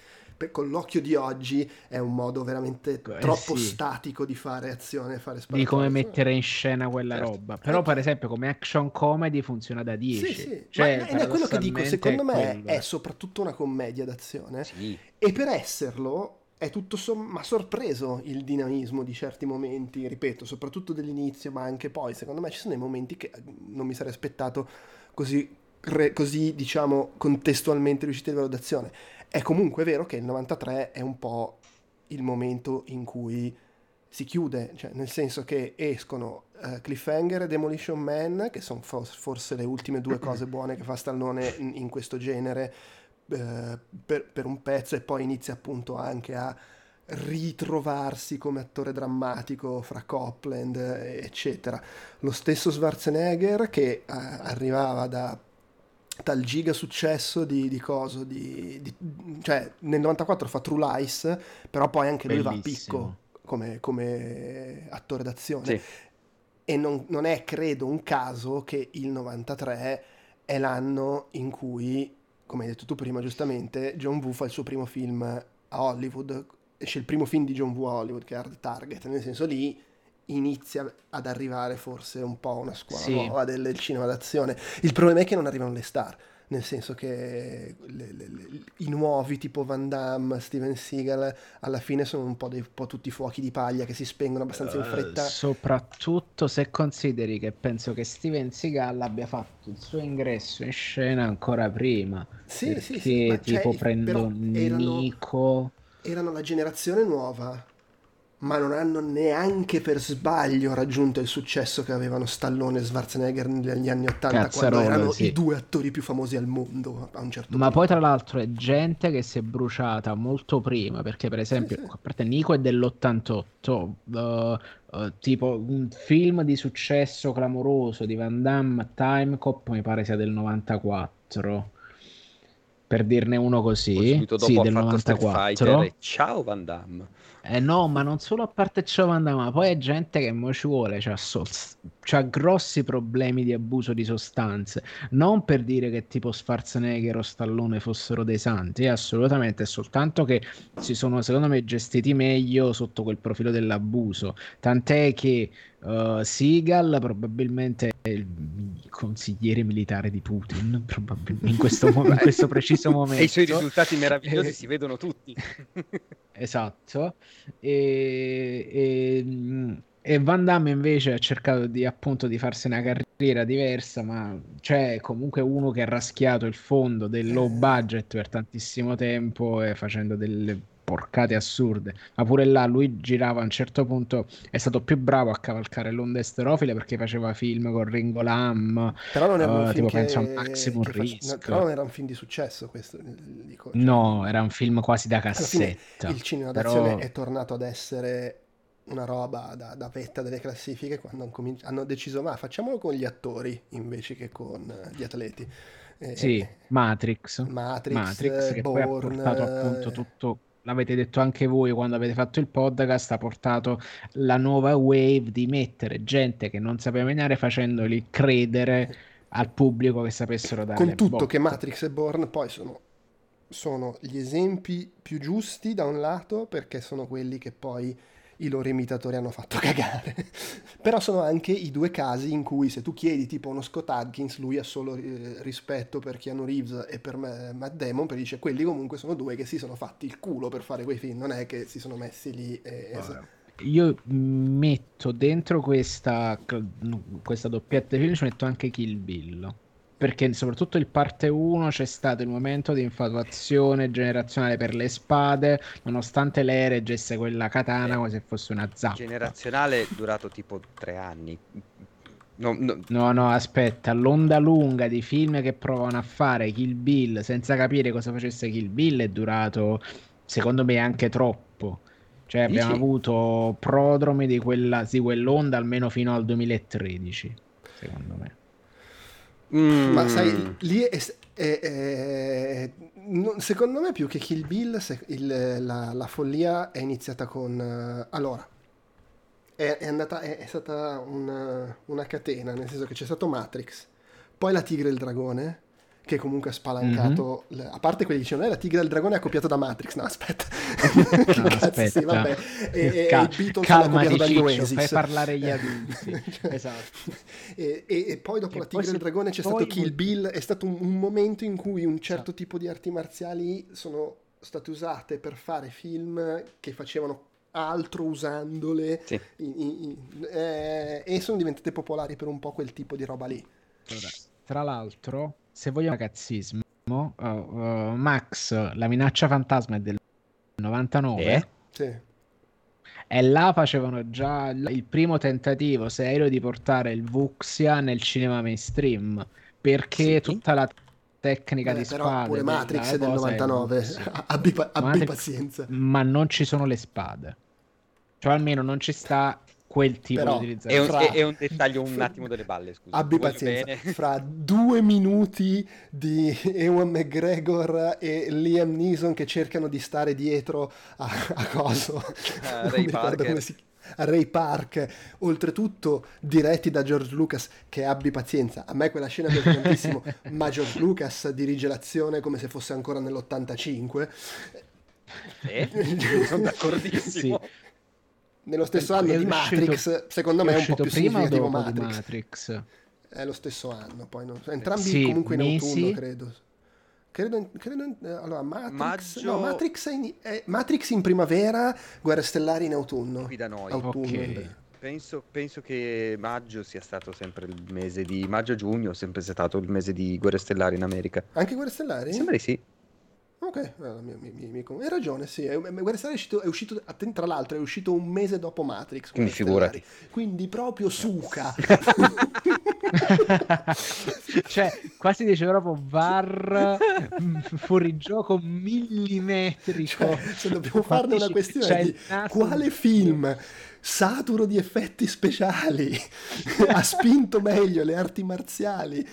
con l'occhio di oggi è un modo veramente eh, troppo sì. statico di fare azione, fare Di come mettere in scena quella certo. roba. Però, per esempio, come action comedy funziona da 10. Sì, sì. Cioè, Ma è quello che dico, secondo me è, è soprattutto una commedia d'azione. Sì. E per esserlo è tutto somma sorpreso il dinamismo di certi momenti, ripeto, soprattutto dell'inizio, ma anche poi. Secondo me ci sono dei momenti che non mi sarei aspettato così, così diciamo, contestualmente riusciti a livello d'azione. È comunque vero che il 93 è un po' il momento in cui si chiude, cioè nel senso che escono uh, Cliffhanger e Demolition Man, che sono forse le ultime due cose buone che fa Stallone in, in questo genere uh, per, per, un pezzo e poi inizia appunto anche a ritrovarsi come attore drammatico fra Copland eccetera. Lo stesso Schwarzenegger che uh, arrivava da tal giga successo di, di coso, di, di, cioè nel 94 fa True Lies, però poi anche lui Bellissimo. va a picco come, come attore d'azione. Sì. E non, non, è, credo, un caso che il 93 è l'anno in cui, come hai detto tu prima giustamente, John Woo fa il suo primo film a Hollywood, esce il primo film di John Woo a Hollywood che è Hard Target, nel senso lì inizia ad arrivare forse un po' una scuola sì. nuova del, del, cinema d'azione. Il problema è che non arrivano le star. nel senso che le, le, le, i nuovi tipo Van Damme, Steven Seagal, alla fine sono un po', dei, un po' tutti fuochi di paglia che si spengono abbastanza in eh, fretta. Uh, soprattutto se consideri che penso che Steven Seagal abbia fatto il suo ingresso in scena ancora prima. Sì, sì, sì. Cioè, tipo cioè, prendo Nico... Erano la generazione nuova ma non hanno neanche per sbaglio raggiunto il successo che avevano Stallone e Schwarzenegger negli anni 80 Cazzarola, quando erano sì. i due attori più famosi al mondo a un certo ma punto. poi tra l'altro è gente che si è bruciata molto prima perché per esempio sì, sì. a parte Nico è dell'88 uh, uh, tipo un film di successo clamoroso di Van Damme Time Cop mi pare sia del 94 per dirne uno così, sì, del 94. Ciao Van Damme. Eh no, ma non solo a parte ciò, ma poi è gente che mo ci vuole, c'ha, so, c'ha grossi problemi di abuso di sostanze. Non per dire che tipo Schwarzenegger o Stallone fossero dei santi, eh, assolutamente, è soltanto che si sono, secondo me, gestiti meglio sotto quel profilo dell'abuso. Tant'è che uh, Seagal probabilmente è il consigliere militare di Putin, probabilmente in questo, mo- in questo preciso momento. E i suoi risultati meravigliosi si vedono tutti. esatto. E, e, e, Van Damme invece ha cercato di appunto di farsi una carriera diversa, ma c'è comunque uno che ha raschiato il fondo del low budget per tantissimo tempo e facendo delle porcate assurde. Ma pure là lui girava a un certo punto, è stato più bravo a cavalcare l'onda esterofile perché faceva film con Ringo Lam. Però non era un uh, film tipo, che, penso a Maximum Risk. No, però non era un film di successo questo. Dico, cioè, no, era un film quasi da cassetta. Il cinema d'azione però... è tornato ad essere una roba da, da vetta delle classifiche quando hanno, cominci- hanno deciso ma facciamolo con gli attori invece che con gli atleti. Eh, sì, Matrix. Matrix, Matrix che Born, poi ha portato appunto tutto l'avete detto anche voi quando avete fatto il podcast, ha portato la nuova wave di mettere gente che non sapeva menare facendoli credere al pubblico che sapessero dare con tutto botte. che Matrix e Born poi sono, sono gli esempi più giusti da un lato perché sono quelli che poi i loro imitatori hanno fatto cagare. Però sono anche i due casi in cui se tu chiedi tipo uno Scott Adkins, lui ha solo eh, rispetto per Keanu Reeves e per me, Matt Damon, perché dice quelli comunque sono due che si sono fatti il culo per fare quei film, non è che si sono messi lì e... Vabbè. Io metto dentro questa, questa doppietta di film, ci metto anche Kill Bill perché soprattutto il parte 1 c'è stato il momento di infatuazione generazionale per le spade, nonostante lei reggesse quella katana come se fosse una zappa. Generazionale durato tipo tre anni. No, no. no, no, aspetta, l'onda lunga di film che provano a fare Kill Bill senza capire cosa facesse Kill Bill è durato, secondo me, anche troppo. Cioè, Dici? abbiamo avuto prodromi di, quella, di quell'onda almeno fino al 2013, secondo me. Mm. Ma sai, lì è, è, è, secondo me più che Kill Bill, il, la, la, follia è iniziata con... Uh, allora, è, andata, è, stata una, una catena, nel senso che c'è stato Matrix, poi la Tigre e il Dragone, che comunque ha spalancato, mm-hmm. le, a parte quelli che dicevano, eh, la tigre del dragone è accoppiata da Matrix, no aspetta, no, cazzo, aspetta. Sì, vabbè, e, Cal- e Beatles calma di dagli Oasis. fai parlare gli adulti, esatto. E, e, e, poi dopo e la tigre del dragone c'è stato Kill Bill, è stato un, un momento in cui un certo esatto. tipo di arti marziali sono state usate per fare film che facevano altro usandole sì. in, in, in, eh, e sono diventate popolari per un po' quel tipo di roba lì. Tra l'altro, se vogliamo ragazzismo, uh, uh, Max, la minaccia fantasma è del 99. Eh? Sì. E là facevano già il primo tentativo serio di portare il Vuxia nel cinema mainstream. Perché sì. tutta la tecnica Beh, di però spade. Pure Matrix è del 99. abbi, abbi Matrix, pazienza. Ma non ci sono le spade. Cioè, almeno non ci sta quel tipo Però, di utilizzazione. È un, fra... è un dettaglio un attimo delle balle, scusa. Abbi pazienza. Bene. Fra due minuti di Ewan McGregor e Liam Neeson che cercano di stare dietro a, a coso. Uh, Ray Parker. Si... A Ray Park, oltretutto diretti da George Lucas, che abbi pazienza. A me quella scena piace tantissimo, ma George Lucas dirige l'azione come se fosse ancora nell'85. Eh, sono d'accordissimo. Sì nello stesso anno di Matrix, secondo me è un po' più prima significativo Matrix. Matrix. È lo stesso anno, poi non... entrambi Sì, comunque in mesi. autunno, credo. Credo, in- credo in- eh, allora, Matrix, Maggio- no, Matrix, in, è- Matrix in primavera, Guerre Stellari in autunno. qui da noi. Autunno. Ok. Penso, penso che maggio sia stato sempre il mese di maggio-giugno, è sempre stato il mese di Guerre Stellari in America. Anche Guerre Stellari? Sembra di sì. Ok, no, mi- mi- mi- mi- hai ragione, sì. Stellari è uscito, è uscito- tra l'altro è uscito un mese dopo Matrix. Quindi figurati. Quindi proprio suca. cioè, quasi dice proprio VAR mm, fuori gioco millimetrico. Cioè, se dobbiamo farne una questione c'è di quale film saturo di effetti speciali. Ha spinto meglio le arti marziali.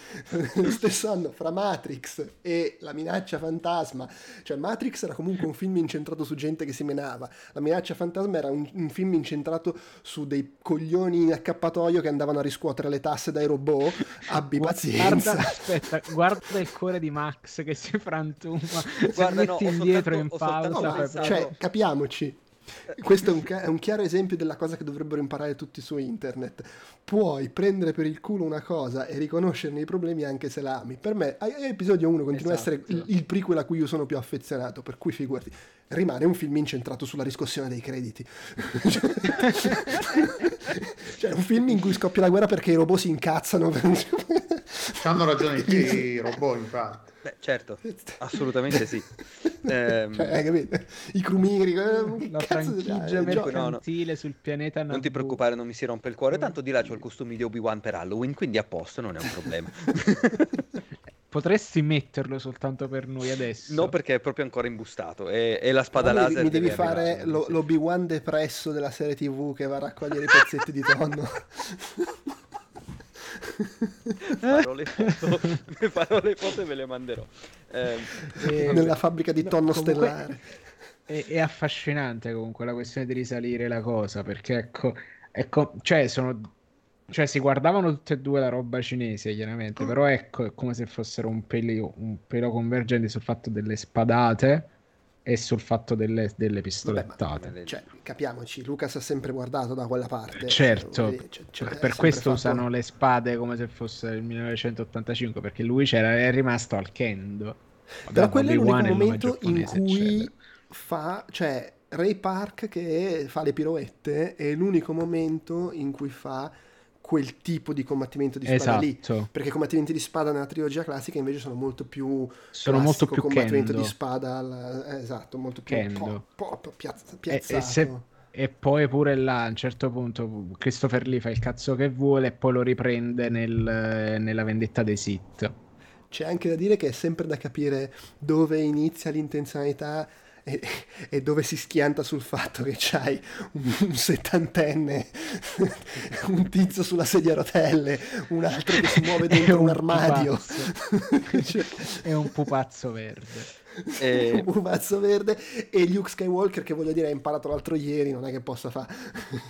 Nello stesso anno fra Matrix e La minaccia fantasma. Cioè Matrix era comunque un film incentrato su gente che si menava. La minaccia fantasma era un, un film incentrato su dei coglioni in accappatoio che andavano a riscuotere le tasse dai robot. Abbi pazienza. Guarda, aspetta, guarda il cuore di Max che si frantuma. Guarda, metti no, ho indietro soltanto- in pausa, No, ma- cioè, capiamoci. Questo è un, è un chiaro esempio della cosa che dovrebbero imparare tutti su internet. Puoi prendere per il culo una cosa e riconoscerne i problemi anche se la ami. Per me, episodio 1 continua Esatto. a essere il, il prequel a cui io sono più affezionato, per cui figurati, rimane un film incentrato sulla riscossione dei crediti. cioè, un film in cui scoppia la guerra perché i robot si incazzano. Hanno ragione i robot, infatti. Beh, certo, assolutamente sì. Ehm, Cioè, hai capito? I crumiri, eh, che la cazzo franchigia eh, gioca- mercantile sul pianeta non ti preoccupare, non mi si rompe il cuore, tanto di là c'ho il costume di Obi-Wan per Halloween, quindi a posto, non è un problema. Potresti metterlo soltanto per noi adesso. no, perché è proprio ancora imbustato e, e la spada mi- laser mi devi fare lo- l'Obi-Wan depresso della serie TV che va a raccogliere i pezzetti di tonno. Farò le foto, farò le foto e ve le manderò. Ehm, E- nella fabbrica di no, tonno comunque- stellare. È, è affascinante comunque la questione di risalire la cosa perché ecco, ecco cioè sono cioè si guardavano tutte e due la roba cinese chiaramente però ecco è come se fossero un pelo, un pelo convergenti sul fatto delle spadate e sul fatto delle, delle pistolettate le- Cioè, capiamoci, Lucas ha sempre guardato da quella parte. certo cioè, cioè, ha per questo fatto- usano le spade come se fosse il 1985 perché lui c'era è rimasto al kendo Però Vabbè, quello è l'unico momento in cui eccetera. fa, cioè, Ray Park che fa le piroette è l'unico momento in cui fa quel tipo di combattimento di spada lì. esatto Perché i combattimenti di spada nella trilogia classica invece sono molto più sono molto più combattimento kendo di spada al- eh, esatto, molto più Kendo. po- po- piazza- E- piazzato. e se- E poi pure là a un certo punto Christopher Lee fa il cazzo che vuole e poi lo riprende nel- nella vendetta dei Sith. C'è anche da dire che è sempre da capire dove inizia l'intenzionalità e, e dove si schianta sul fatto che c'hai un, un settantenne, un tizio sulla sedia a rotelle, un altro che si muove È dentro un un armadio. Cioè, È un pupazzo verde. E- un pupazzo verde e Luke Skywalker che voglio dire ha imparato l'altro ieri, non è che possa fare.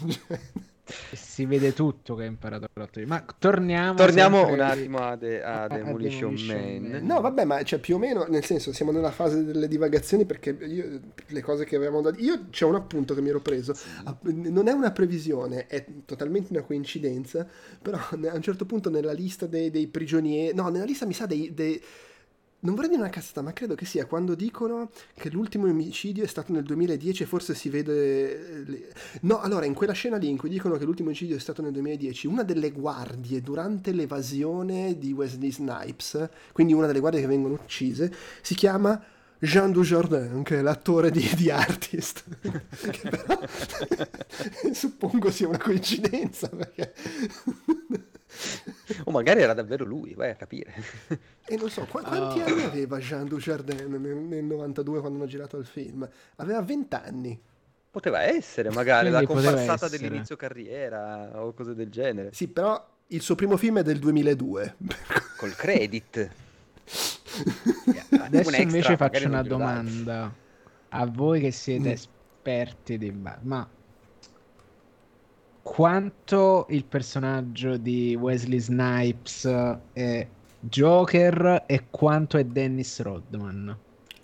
E si vede tutto che ha imparato l'altro giorno. Ma torniamo Torniamo sempre- un attimo a, The- a a- a Demolition, Demolition Man. Man. No, vabbè, ma cioè, più o meno, nel senso, siamo nella fase delle divagazioni perché io, le cose che avevamo da Io c'è un appunto che mi ero preso. Ah, Non è una previsione, è totalmente una coincidenza, però a un certo punto nella lista dei, dei prigionieri... No, nella lista mi sa dei... dei- non vorrei dire una cazzata, ma credo che sia quando dicono che l'ultimo omicidio è stato nel 2010 e forse si vede... eh, No, allora, in quella scena lì in cui dicono che l'ultimo omicidio è stato nel 2010, una delle guardie durante l'evasione di Wesley Snipes, quindi una delle guardie che vengono uccise, si chiama Jean Dujardin, che è l'attore di, di Artist. Che però suppongo sia una coincidenza, perché... O magari era davvero lui, vai a capire. E non so, qua- quanti Ah. anni aveva Jean Dujardin nel, nel 92 quando hanno girato il film? Aveva 20 anni. Poteva essere magari la Quindi poteva comparsata dell'inizio carriera o cose del genere. Sì, però il suo primo film è del 2002. Col credit. Adesso extra, invece faccio una dai. domanda a voi che siete Mm. esperti di ma quanto il personaggio di Wesley Snipes è Joker e quanto è Dennis Rodman? No,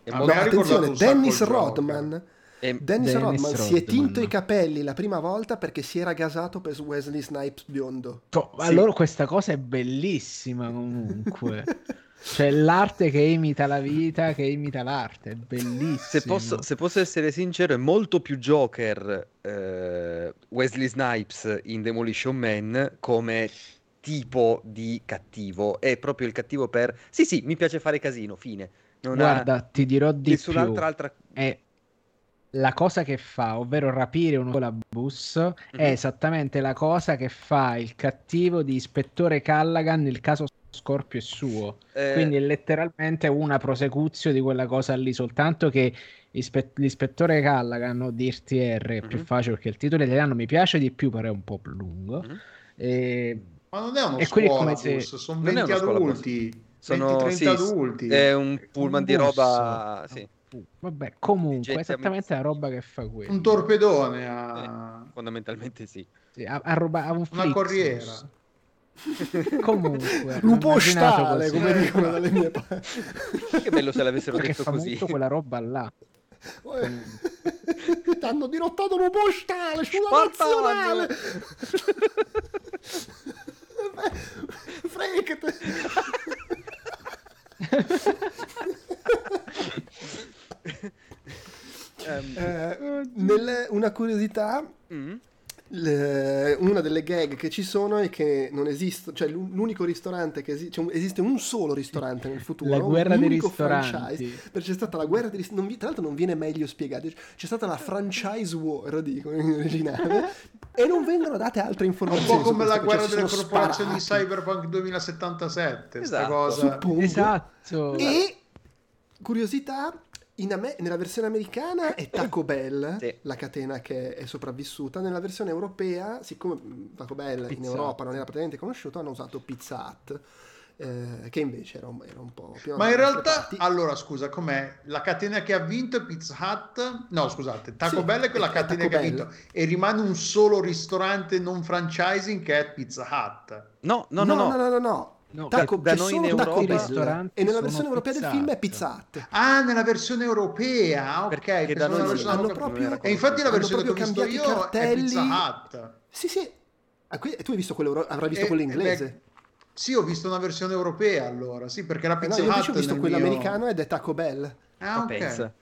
ricordato attenzione, Dennis. Rodman E Dennis, Dennis Rodman, Rodman, si è tinto i capelli la prima volta perché si era gasato per Wesley Snipes biondo. To- sì. Allora questa cosa è bellissima comunque. Cioè l'arte che imita la vita, che imita l'arte, è bellissimo. Se posso, se posso essere sincero, è molto più Joker eh, Wesley Snipes in Demolition Man come tipo di cattivo. È proprio il cattivo per... Sì, sì, mi piace fare casino, fine. Non Guarda, ti dirò di nessun'altra più. Altra... È la cosa che fa, ovvero rapire un bus, mm-hmm. è mhm. esattamente la cosa che fa il cattivo di ispettore Callaghan nel caso Scorpio è suo. Eh... Quindi è letteralmente una prosecuzione di quella cosa lì, soltanto che ispe- l'ispettore Callaghan o DRTR è mm-hmm. più mhm. facile perché il titolo italiano mi piace di più, però è un po' più lungo. Mm-hmm. E... Ma non è uno e scuola se... sono 20 adulti, sono 20-30 sì, adulti. È un pullman un di roba... Sì. Vabbè, comunque, è esattamente la roba che fa questo. Un torpedone a... Eh, fondamentalmente sì. sì a, a, roba, a un Una corriera. Comunque, lupo stale, come dicono dalle mie parti. che bello se l'avessero Perché detto così. quella roba là. Ti hanno dirottato lupo stale sulla nazionale. Fregate. um, eh, nelle, una curiosità mm le, una delle gag che ci sono è che non esiste, cioè l'unico ristorante che esiste, cioè esiste un solo ristorante nel futuro, la guerra dei ristoranti. Perché c'è stata la guerra dei ristoranti, tra l'altro non viene meglio spiegato, c'è stata la franchise war, dico in originale, e non vengono date altre informazioni. Un po' come la guerra delle corporazioni di Cyberpunk 2077, esatto. cosa. Suppongo. Esatto. E curiosità Ame- nella versione americana è Taco Bell, sì. la catena che è sopravvissuta. Nella versione europea, siccome mm, Taco Bell Pizza in Europa non era praticamente conosciuto, hanno usato Pizza Hut. Eh, che invece era un, era un po' più ma in realtà allora scusa com'è la catena che ha vinto è Pizza Hut no scusate Taco sì, Bell è quella è catena Taco che Bell. ha vinto e rimane un solo ristorante non franchising che è Pizza Hut no no no no no no, no, no. No, Taco, da noi in Europa e nella versione europea del film è Pizza Hut. Ah, nella versione europea, ok. Perché da noi versione hanno proprio, e infatti la versione che ho visto io cartelli... è Pizza Hut. Sì, sì. Ah, tu hai visto quello, avrai visto e, quello inglese? Beh, sì, ho visto una versione europea allora, sì, perché la Pizza eh no, io Hut ho visto quello mio... americano ed è Taco Bell. Ah, ok. Pensa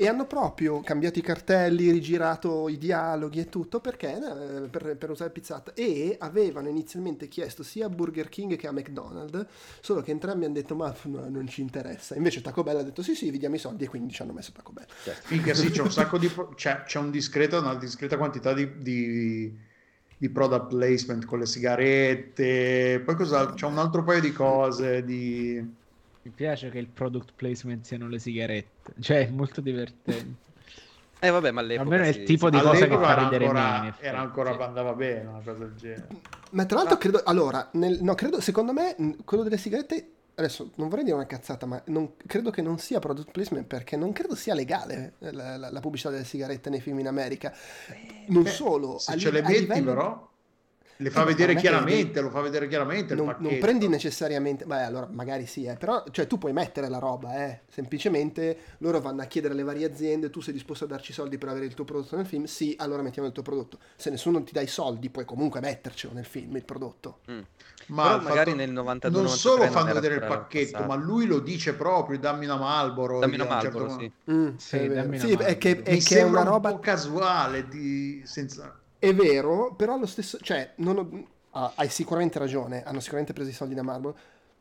e hanno proprio cambiato i cartelli, rigirato i dialoghi e tutto perché eh, per, per, usare Pizzata. E avevano inizialmente chiesto sia a Burger King che a McDonald's solo che entrambi hanno detto ma no, non ci interessa. Invece Taco Bell ha detto sì sì vi diamo i soldi. E quindi ci hanno messo Taco Bell. Finché sì c'è un sacco di c'è, c'è un discreto, una discreta quantità di, di, di product placement con le sigarette poi cosa c'è un altro paio di cose di mi piace che il product placement siano le sigarette, cioè è molto divertente. Eh vabbè, ma all'epoca almeno è il tipo di cosa che fa ridere ancora, me. Era ancora sì. andava bene, una cosa del genere. Ma tra l'altro credo allora, nel, no, credo secondo me quello delle sigarette adesso non vorrei dire una cazzata, ma non, credo che non sia product placement perché non credo sia legale la, la, la pubblicità delle sigarette nei film in America. Non Beh, solo. Se a, ce le metti livello... però le fa vedere chiaramente, che... lo fa vedere chiaramente. Non, non, prendi necessariamente, beh, allora magari sì, eh, però cioè, tu puoi mettere la roba, eh. semplicemente loro vanno a chiedere alle varie aziende, tu sei disposto a darci soldi per avere il tuo prodotto nel film? Sì, allora mettiamo il tuo prodotto. Se nessuno ti dà i soldi, puoi comunque mettercelo nel film, il prodotto. Mm. Ma però magari nel 92 non solo fanno vedere il pacchetto, ma lui lo dice proprio, dammi una Malboro. Dammi una Malboro, certo... sì. Mm, sì, è, sì, è che, è, che è una roba un po' casuale di... senza è vero, però allo stesso... Cioè, ho, ah, hai sicuramente ragione, hanno sicuramente preso i soldi da Marlboro,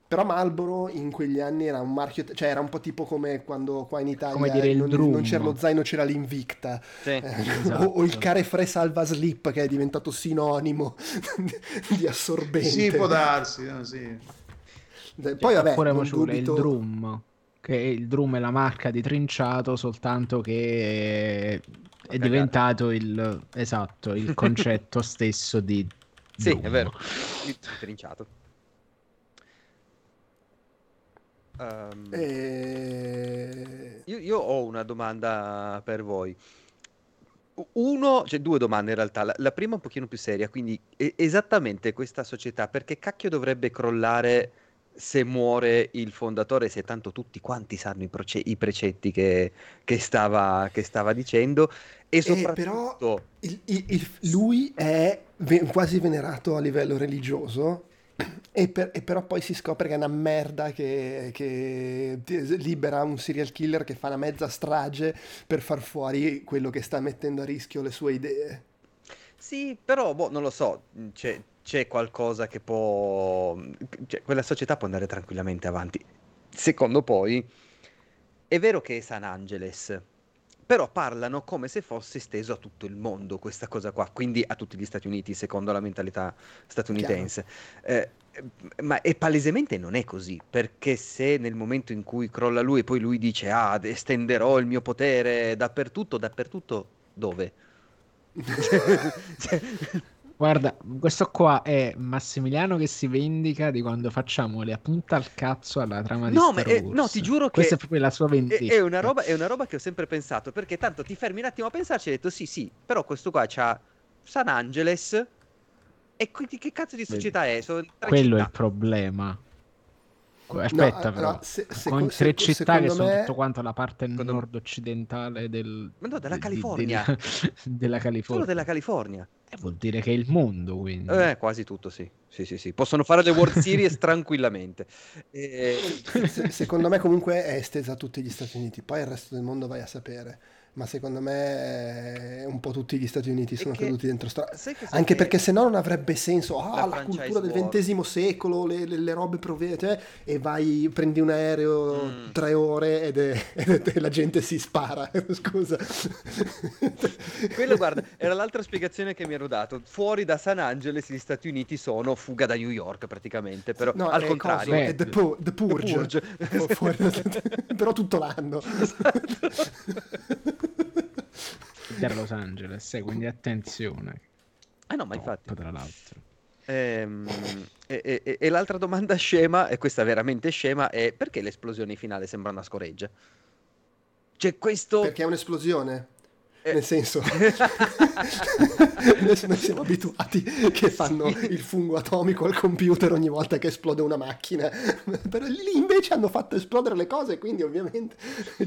però Marlboro in quegli anni era un marchio, cioè era un po' tipo come quando qua in Italia non, non, c'era lo zaino, c'era l'Invicta. Sì, eh, esatto. o, o, il Carefree Salva Slip che è diventato sinonimo di assorbente. Sì, può darsi, no, sì. Poi vabbè, Oppure dubito... il Drum, che il Drum è la marca di trinciato, soltanto che è diventato il, esatto, il concetto stesso di... Sì, è vero, trinciato. Um, e... io, io, ho una domanda per voi. Uno, cioè due domande in realtà. La, la prima un pochino più seria, quindi esattamente questa società, perché cacchio dovrebbe crollare se muore il fondatore, se tanto tutti quanti sanno i, proce- i precetti che, che, stava, che, stava, dicendo. E soprattutto... Eh, però il, il, il, lui è ve- quasi venerato a livello religioso. E, per, e, però poi si scopre che è una merda che, che, libera un serial killer che fa una mezza strage per far fuori quello che sta mettendo a rischio le sue idee. Sì, però boh, non lo so, c'è, c'è qualcosa che può... Cioè, quella società può andare tranquillamente avanti. Secondo poi, è vero che è San Angeles, però parlano come se fosse esteso a tutto il mondo questa cosa qua, quindi a tutti gli Stati Uniti, secondo la mentalità statunitense. Eh, ma è palesemente non è così, perché se nel momento in cui crolla lui e poi lui dice ah, estenderò il mio potere dappertutto, dappertutto dove? cioè, Guarda, questo qua è Massimiliano che si vendica di quando facciamo le appunta al cazzo alla trama di no, Star ma è, no, ti giuro che questa è proprio la sua vendetta. È, è, una roba, è, una roba, che ho sempre pensato, perché tanto ti fermi un attimo a pensarci e hai detto sì, sì, però questo qua c'ha San Angeles e quindi che cazzo di società è? Sono Quello città. è il problema. Aspetta, no, però, no, se, se, con tre se, città che me... sono tutto quanto la parte nord-occidentale del, Ma no, della California. Di, di, della California. Solo della California. Eh, vuol dire che è il mondo, quindi. Eh, quasi tutto, sì. Sì, sì, sì. Possono fare le World Series tranquillamente. E... secondo me comunque è estesa a tutti gli Stati Uniti, poi il resto del mondo vai a sapere ma secondo me un po' tutti gli Stati Uniti sono che, caduti dentro sta... anche perché se no non avrebbe senso ah, la, la cultura del XX secolo le, le, le robe provete e vai prendi un aereo mm. tre ore ed è, ed è, la gente si spara scusa. Quello guarda era l'altra spiegazione che mi ero dato fuori da San Angeles gli Stati Uniti sono fuga da New York praticamente però no, al contrario. è The, Pu- The Purge, The Purge. però tutto l'anno. Esatto da Los Angeles, eh, quindi attenzione. Ah no, ma infatti. Tra l'altro. Ehm, e, e, e, l'altra domanda scema, e questa veramente scema, è perché l'esplosione finale sembra una scoreggia? C'è questo... Perché è un'esplosione? Eh. Nel senso, noi siamo abituati che fanno sì. il fungo atomico al computer ogni volta che esplode una macchina, però lì invece hanno fatto esplodere le cose, quindi ovviamente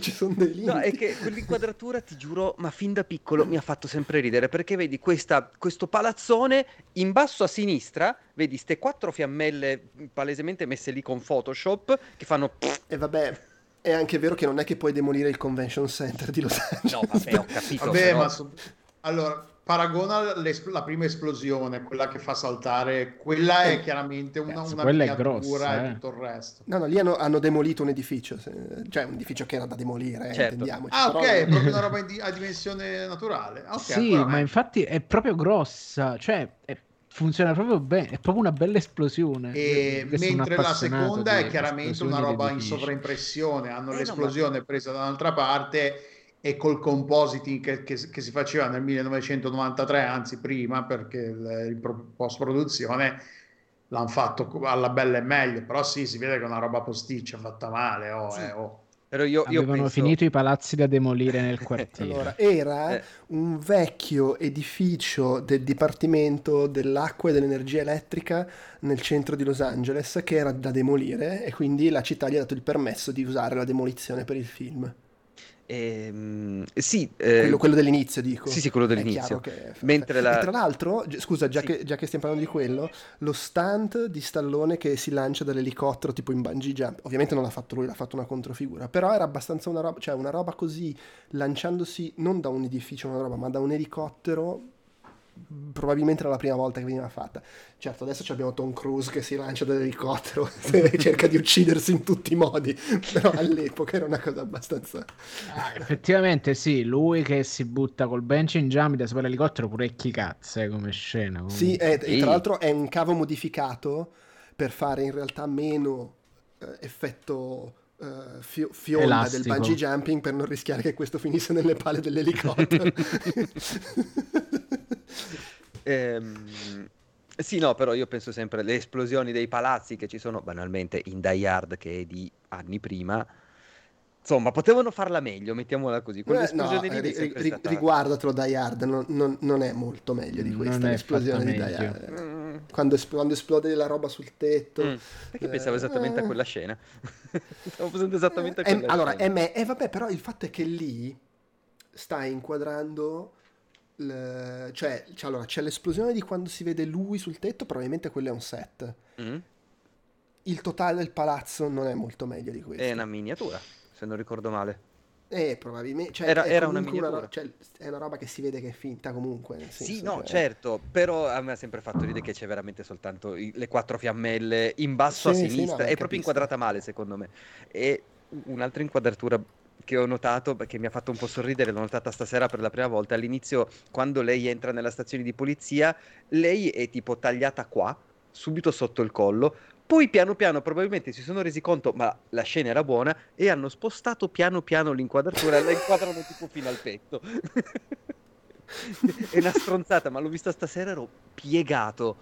ci sono dei limiti. No, è che quell'inquadratura, ti giuro, ma fin da piccolo mi ha fatto sempre ridere, perché vedi questa, questo palazzone in basso a sinistra, vedi ste quattro fiammelle palesemente messe lì con Photoshop che fanno... E vabbè, è anche vero che non è che puoi demolire il convention center di Los Angeles. No, vabbè, ho capito. Vabbè, però... ma su... allora paragona la prima esplosione, quella che fa saltare, quella è eh, chiaramente una, Cazzo, una quella è grossa, e eh. tutto il resto. No, no, lì hanno, hanno, demolito un edificio, cioè un edificio che era da demolire, eh, certo. intendiamoci. Ah, ok, è proprio una roba di, a dimensione naturale. Okay, sì, ma infatti è proprio grossa, cioè è funziona proprio bene, è proprio una bella esplosione. E mentre la seconda è chiaramente una roba in sovraimpressione, hanno eh, l'esplosione no, presa da un'altra parte e col compositing che, che, che, si faceva nel 1993, anzi prima, perché il, il post produzione l'hanno fatto alla bella e meglio, però sì, si vede che è una roba posticcia fatta male. Oh, sì. eh, oh. Però io, io Avevano penso... finito i palazzi da demolire nel quartiere. allora, era eh. un vecchio edificio del Dipartimento dell'Acqua e dell'Energia Elettrica nel centro di Los Angeles che era da demolire e quindi la città gli ha dato il permesso di usare la demolizione per il film. Ehm, sì, eh, quello, quello, dell'inizio dico. Sì, sì, quello dell'inizio. Mentre la... tra l'altro, scusa, già, sì. che, già, che, stiamo parlando di quello, lo stunt di Stallone che si lancia dall'elicottero tipo in bungee jump, ovviamente non l'ha fatto lui, l'ha fatto una controfigura, però era abbastanza una roba, cioè una roba così, lanciandosi non da un edificio, una roba, ma da un elicottero probabilmente era la prima volta che veniva fatta. Certo, adesso abbiamo Tom Cruise che si lancia dall'elicottero e cerca di uccidersi in tutti i modi, però all'epoca era una cosa abbastanza... Ah, effettivamente sì, lui che si butta col bench in da sopra l'elicottero pure chi cazzo eh, come scena. Comunque. Sì, e, e tra l'altro è un cavo modificato per fare in realtà meno eh, effetto... Uh, fio- fionda Elastico. del bungee jumping per non rischiare che questo finisse nelle pale dell'elicottero. ehm, sì, no, però io penso sempre alle esplosioni dei palazzi che ci sono banalmente in Die Hard che è di anni prima. Insomma, potevano farla meglio, mettiamola così. Quell'esplosione eh, no, ri- ri- stata... Riguardatelo Die Hard, non, non, non, è molto meglio di questa l'esplosione di Die Hard. Mm, quando, es- quando esplode la roba sul tetto. Mm, Perché pensavo Eh, esattamente a eh. quella scena. Stavo pensando esattamente a Eh, quella allora, scena. è me- eh, vabbè, però il fatto è che lì stai inquadrando. l- Cioè, cioè, allora, c'è l'esplosione di quando si vede lui sul tetto, probabilmente quello è un set. Mm? Il totale del palazzo non è molto meglio di questo. È una miniatura, se non ricordo male. Eh, probabilmente. Cioè, Era- era una miniatura. cioè, è una roba che si vede che è finta comunque. nel Sì, senso, no, cioè- certo, però a me ha sempre fatto ridere che c'è veramente soltanto i- le quattro fiammelle in basso Sì, a sì, sinistra, no, è capisco. proprio inquadrata male secondo me. E un'altra inquadratura che ho notato, che mi ha fatto un po' sorridere, l'ho notata stasera per la prima volta, all'inizio quando lei entra nella stazione di polizia, lei è tipo tagliata qua, subito sotto il collo, poi piano piano probabilmente si sono resi conto, ma la scena era buona, e hanno spostato piano piano l'inquadratura, la inquadrano tipo fino al petto. è una stronzata, ma l'ho vista stasera, ero piegato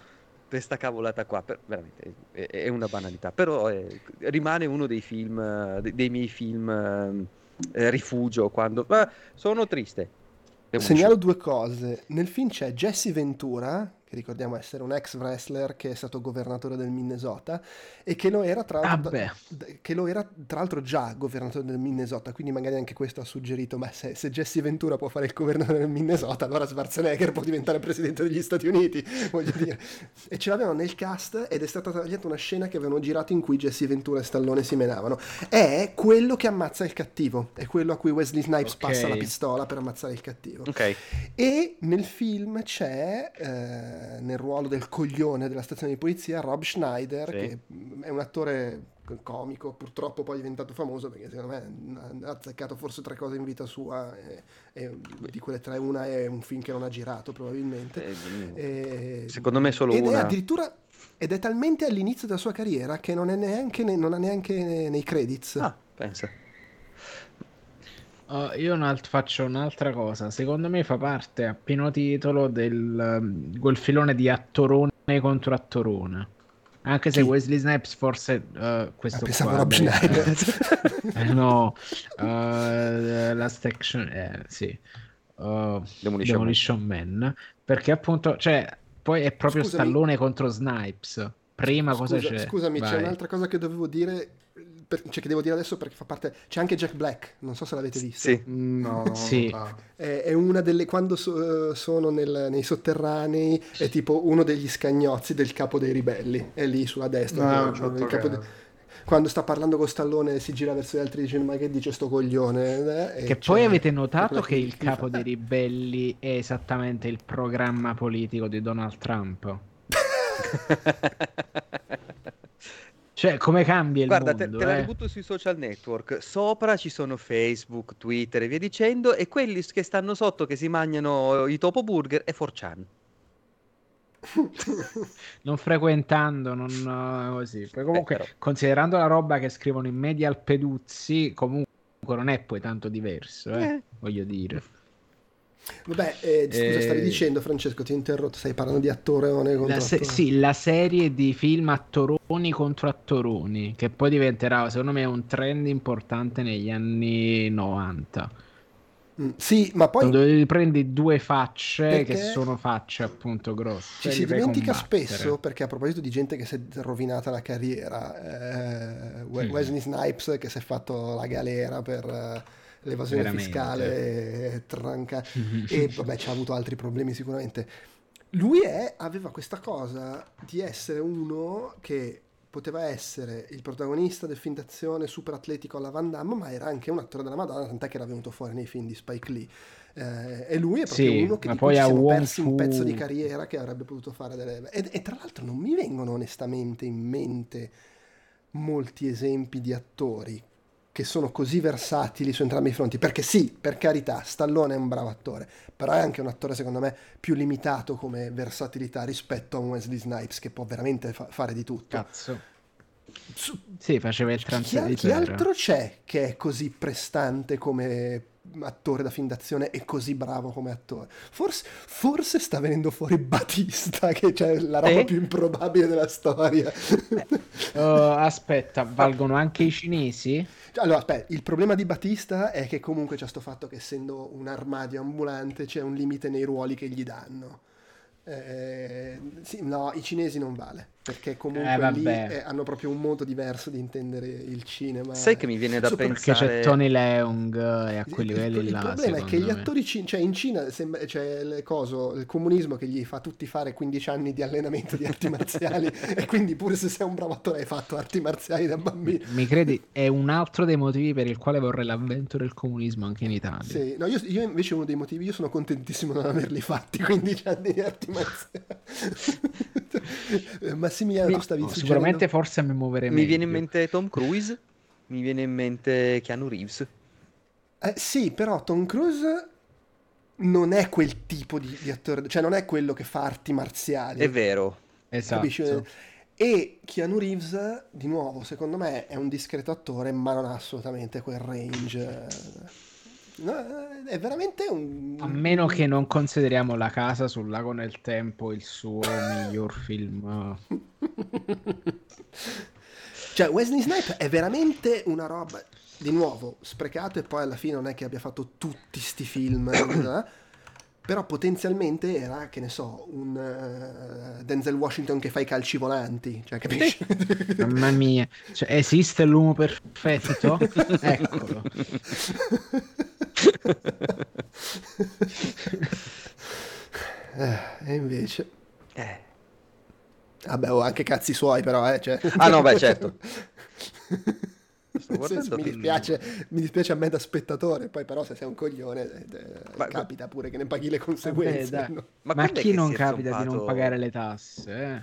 per sta cavolata qua, per- veramente è, è una banalità, però è- rimane uno dei film, eh, de- dei miei film eh, rifugio, quando "Ah, sono triste. Demolition. Segnalo due cose. Nel film c'è Jesse Ventura, che ricordiamo essere un ex wrestler che è stato governatore del Minnesota e che lo era tra l'altro, Ah, d- che lo era tra l'altro già governatore del Minnesota, quindi magari anche questo ha suggerito, ma se, se Jesse Ventura può fare il governatore del Minnesota, allora Schwarzenegger può diventare presidente degli Stati Uniti, voglio dire. E ce l'avevano nel cast ed è stata tagliata una scena che avevano girato in cui Jesse Ventura e Stallone si menavano. È quello che ammazza il cattivo, è quello a cui Wesley Snipes Ok. passa la pistola per ammazzare il cattivo. Ok, E nel film c'è, eh, nel ruolo del coglione della stazione di polizia, Rob Schneider, Sì. che mm, è un attore comico, purtroppo poi è diventato famoso perché secondo me ha azzeccato forse tre cose in vita sua e, e di quelle tre una è un film che non ha girato probabilmente. Eh, E- secondo me solo ed è una. addirittura ed è talmente all'inizio della sua carriera che non è neanche, ne- non ha neanche nei credits. Ah, pensa. Oh, io un alt- faccio un'altra cosa. Secondo me fa parte a pieno titolo del um, quel filone di attorone contro attorone. Anche se Chi? Wesley Snipes forse uh, questo Ah, pensavo qua, Rob Schneider. eh, no, uh, Last Action, eh, sì, Uh, Demolition Demolition Man. Perché appunto, cioè, poi è proprio Scusami. Stallone contro Snipes. Prima cosa Scusa- c'è? Scusami, c'è Vai. un'altra cosa che dovevo dire, per- cioè che devo dire adesso perché fa parte... C'è anche Jack Black, non so se l'avete visto. Sì, No, no, Sì. no. È, è una delle... quando so- sono nel- nei sotterranei è tipo uno degli scagnozzi del capo dei ribelli, è lì sulla destra. No, il non ci ho capo de- toccato. Quando sta parlando con Stallone si gira verso gli altri e dice ma che dice sto coglione? eh? E Che poi avete notato che il capo dei ribelli è esattamente il programma politico di Donald Trump. Cioè, come cambia il Guarda, te, mondo? te la eh? ributto sui social network. Sopra ci sono Facebook, Twitter e via dicendo, e quelli che stanno sotto che si mangiano i topo burger è 4chan. Non frequentando, non eh, così. Poi comunque, però. considerando la roba che scrivono in media al Peduzzi, comunque non è poi tanto diverso, eh, Eh. voglio dire. Vabbè, eh, scusa, Eh, stavi dicendo Francesco, ti ho interrotto, stai parlando di attorone contro La se- attore. sì, la serie di film attoroni contro attoroni, che poi diventerà, secondo me, un trend importante negli anni 90. Mm, Sì, ma poi Quando prendi due facce che Perché sono facce appunto grosse. Ci li si dimentica spesso, perché a proposito di gente che si è rovinata la carriera, eh, We- Mm. Wesley Snipes che si è fatto la galera per eh, l'evasione Veramente. fiscale, tranca, e vabbè ci ha avuto altri problemi sicuramente. Lui è- aveva questa cosa di essere uno che poteva essere il protagonista del film d'azione super atletico alla Van Damme, ma era anche un attore della Madonna, tant'è che era venuto fuori nei film di Spike Lee. Eh, e lui è proprio Sì, uno che ma di cui poi ci a siamo Wong persi un Fu- pezzo di carriera che avrebbe potuto fare delle... E, e tra l'altro non mi vengono onestamente in mente molti esempi di attori che sono così versatili su entrambi i fronti, perché sì, per carità, Stallone è un bravo attore, però è anche un attore secondo me più limitato come versatilità rispetto a un Wesley Snipes che può veramente fa- fare di tutto. Cazzo. Su- Sì, faceva il chi, translatore. chi altro c'è che è così prestante come attore da film d'azione e così bravo come attore? Forse, forse sta venendo fuori Batista, che è la roba Eh? più improbabile della storia. Oh, aspetta, valgono anche i cinesi? Allora, aspetta, il problema di Batista è che comunque c'è sto fatto che essendo un armadio ambulante c'è un limite nei ruoli che gli danno. Eh, sì, no, i cinesi non vale perché comunque eh, lì eh, hanno proprio un modo diverso di intendere il cinema. Sai che mi viene da so pensare perché c'è Tony Leung e a quei livelli il, là. Il problema è che gli attori cin- cioè in Cina sembra, c'è il, coso, il comunismo che gli fa tutti fare 15 anni di allenamento di arti marziali e quindi pure se sei un bravo attore hai fatto arti marziali da bambino. Mi credi? È un altro dei motivi per il quale vorrei l'avvento del comunismo anche in Italia. Sì, no, io, io invece uno dei motivi, io sono contentissimo di non averli fatti 15 anni di arti marziali. Massimiliano, mi, stavi Sicuramente forse mi muoverei Mi viene in mente Tom Cruise, mi viene in mente Keanu Reeves. Eh, sì, però Tom Cruise non è quel tipo di, di, attore, cioè non è quello che fa arti marziali. È vero. Esatto. Capisci? E Keanu Reeves, di nuovo, secondo me è un discreto attore, ma non ha assolutamente quel range. No, è veramente un... A meno che non consideriamo La casa sul lago nel tempo il suo miglior film. cioè, Wesley Snipe è veramente una roba, di nuovo, sprecato e poi alla fine non è che abbia fatto tutti sti film, eh? però potenzialmente era, che ne so, un uh, Denzel Washington che fa i calci volanti, cioè, capisci? Mamma mia, cioè, esiste l'uomo perfetto? Eccolo. eh, e invece... Eh. Vabbè, ho anche cazzi suoi però, eh. Cioè... Ah no, beh, certo. Senso, mi, dispiace, mi, dispiace, a me da spettatore, poi però se sei un coglione eh, ma, capita pure che ne paghi le conseguenze. Vabbè, no? Ma, ma chi non capita zompato... di non pagare le tasse? Eh?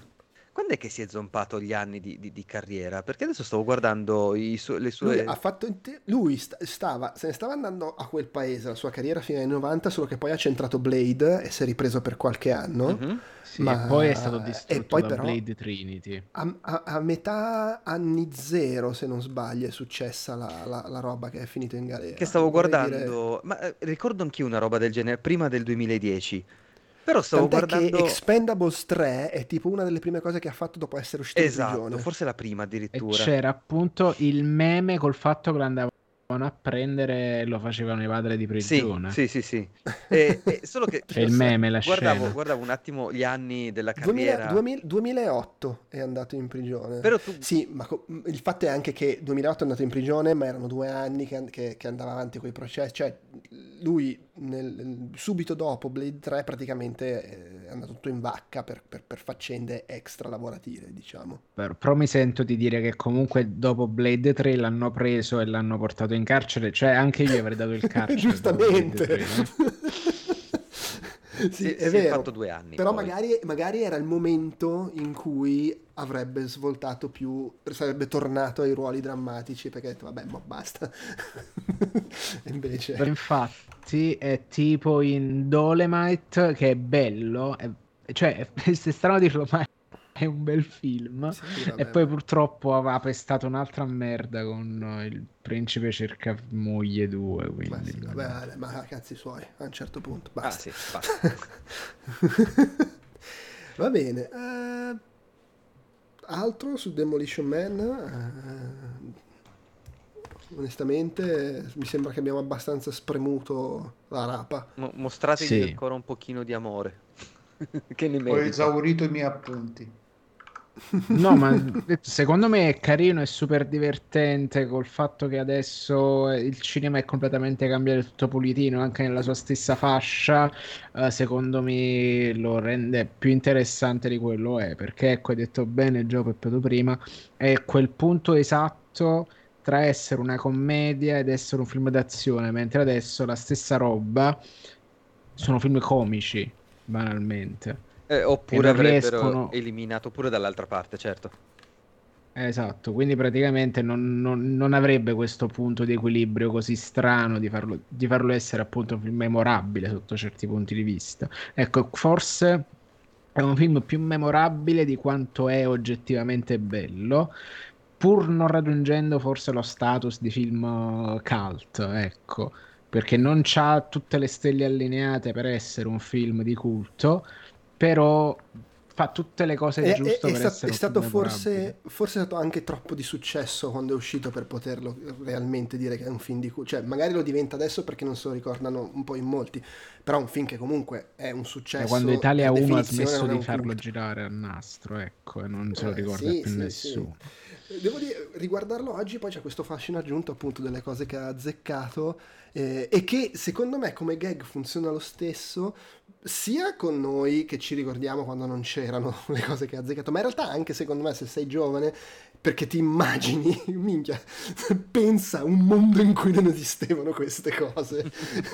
Quando è che si è zompato gli anni di, di, di carriera? Perché adesso stavo guardando su- le sue... Lui, ha fatto te- lui st- stava, se ne stava andando a quel paese, la sua carriera fino ai 90, solo che poi ha centrato Blade e si è ripreso per qualche anno. Mm-hmm. Sì, ma... e poi è stato distrutto poi da però, Blade Trinity. A, a, a, metà anni zero, se non sbaglio, è successa la, la, la roba che è finito in galera. Che stavo Vorrei guardando... Dire... Ma eh, ricordo anch'io una roba del genere, prima del 2010 però stavo Tant'è guardando... che Expendables 3 è tipo una delle prime cose che ha fatto dopo essere uscito esatto, in prigione. forse la prima addirittura. E c'era appunto il meme col fatto che andava a prendere lo facevano i padri di prigione. Sì, sì, sì. sì. E, e solo che C'è il meme, la guardavo, scena. guardavo un attimo gli anni della carriera. 2000, 2008 è andato in prigione. Però tu... Sì, ma co- il fatto è anche che 2008 è andato in prigione, ma erano due anni che, che, che andava avanti con i processi. Cioè, lui nel, subito dopo Blade 3 praticamente è andato tutto in vacca per, per, per faccende extra lavorative, diciamo. Però, però mi sento di dire che comunque dopo Blade 3 l'hanno preso e l'hanno portato in carcere, cioè anche io avrei dato il carcere. Giustamente. 3, no? sì, è vero. È fatto due anni. Però magari, magari, era il momento in cui avrebbe svoltato più, sarebbe tornato ai ruoli drammatici perché ha detto vabbè, ma basta. Invece... Infatti è tipo in Dolemite che è bello, è, cioè è strano dirlo, ma è un bel film. Sì, e poi purtroppo aveva pestato un'altra merda con il principe cerca moglie 2. Quindi... Ma, sì, vabbè, ma cazzi suoi a un certo punto. Ah, basta. Ah, sì, Va bene. Uh, altro su Demolition Man? Uh, onestamente mi sembra che abbiamo abbastanza spremuto la rapa. Mo- mostratevi sì. ancora un pochino di amore. che ne Ho esaurito i miei appunti. No, ma secondo me è carino e super divertente col fatto che adesso il cinema è completamente cambiato, tutto pulitino anche nella sua stessa fascia. Uh, secondo me lo rende più interessante di quello è perché, ecco, hai detto bene, Gio Peppeto prima, è quel punto esatto tra essere una commedia ed essere un film d'azione, mentre adesso la stessa roba sono film comici, banalmente. Eh, oppure avrebbero riescono... eliminato pure dall'altra parte, certo. Esatto, quindi praticamente non, non, non, avrebbe questo punto di equilibrio così strano di farlo, di farlo, essere appunto un film memorabile sotto certi punti di vista. Ecco, forse è un film più memorabile di quanto è oggettivamente bello, pur non raggiungendo forse lo status di film cult, ecco, perché non ha tutte le stelle allineate per essere un film di culto, però fa tutte le cose è, giuste è, per è, essere è stato forse, forse è stato anche troppo di successo quando è uscito per poterlo realmente dire che è un film di cui cioè magari lo diventa adesso perché non se lo ricordano un po' in molti però è un film che comunque è un successo e quando Italia 1 ha smesso di farlo cult. girare a nastro ecco e non se lo eh, ricorda sì, più sì, nessuno sì. devo dire riguardarlo oggi poi c'è questo fascino aggiunto appunto delle cose che ha azzeccato eh, e che secondo me come gag funziona lo stesso sia con noi che ci ricordiamo quando non c'erano le cose che ha azzeccato, ma in realtà anche secondo me se sei giovane, perché ti immagini, minchia, pensa a un mondo in cui non esistevano queste cose.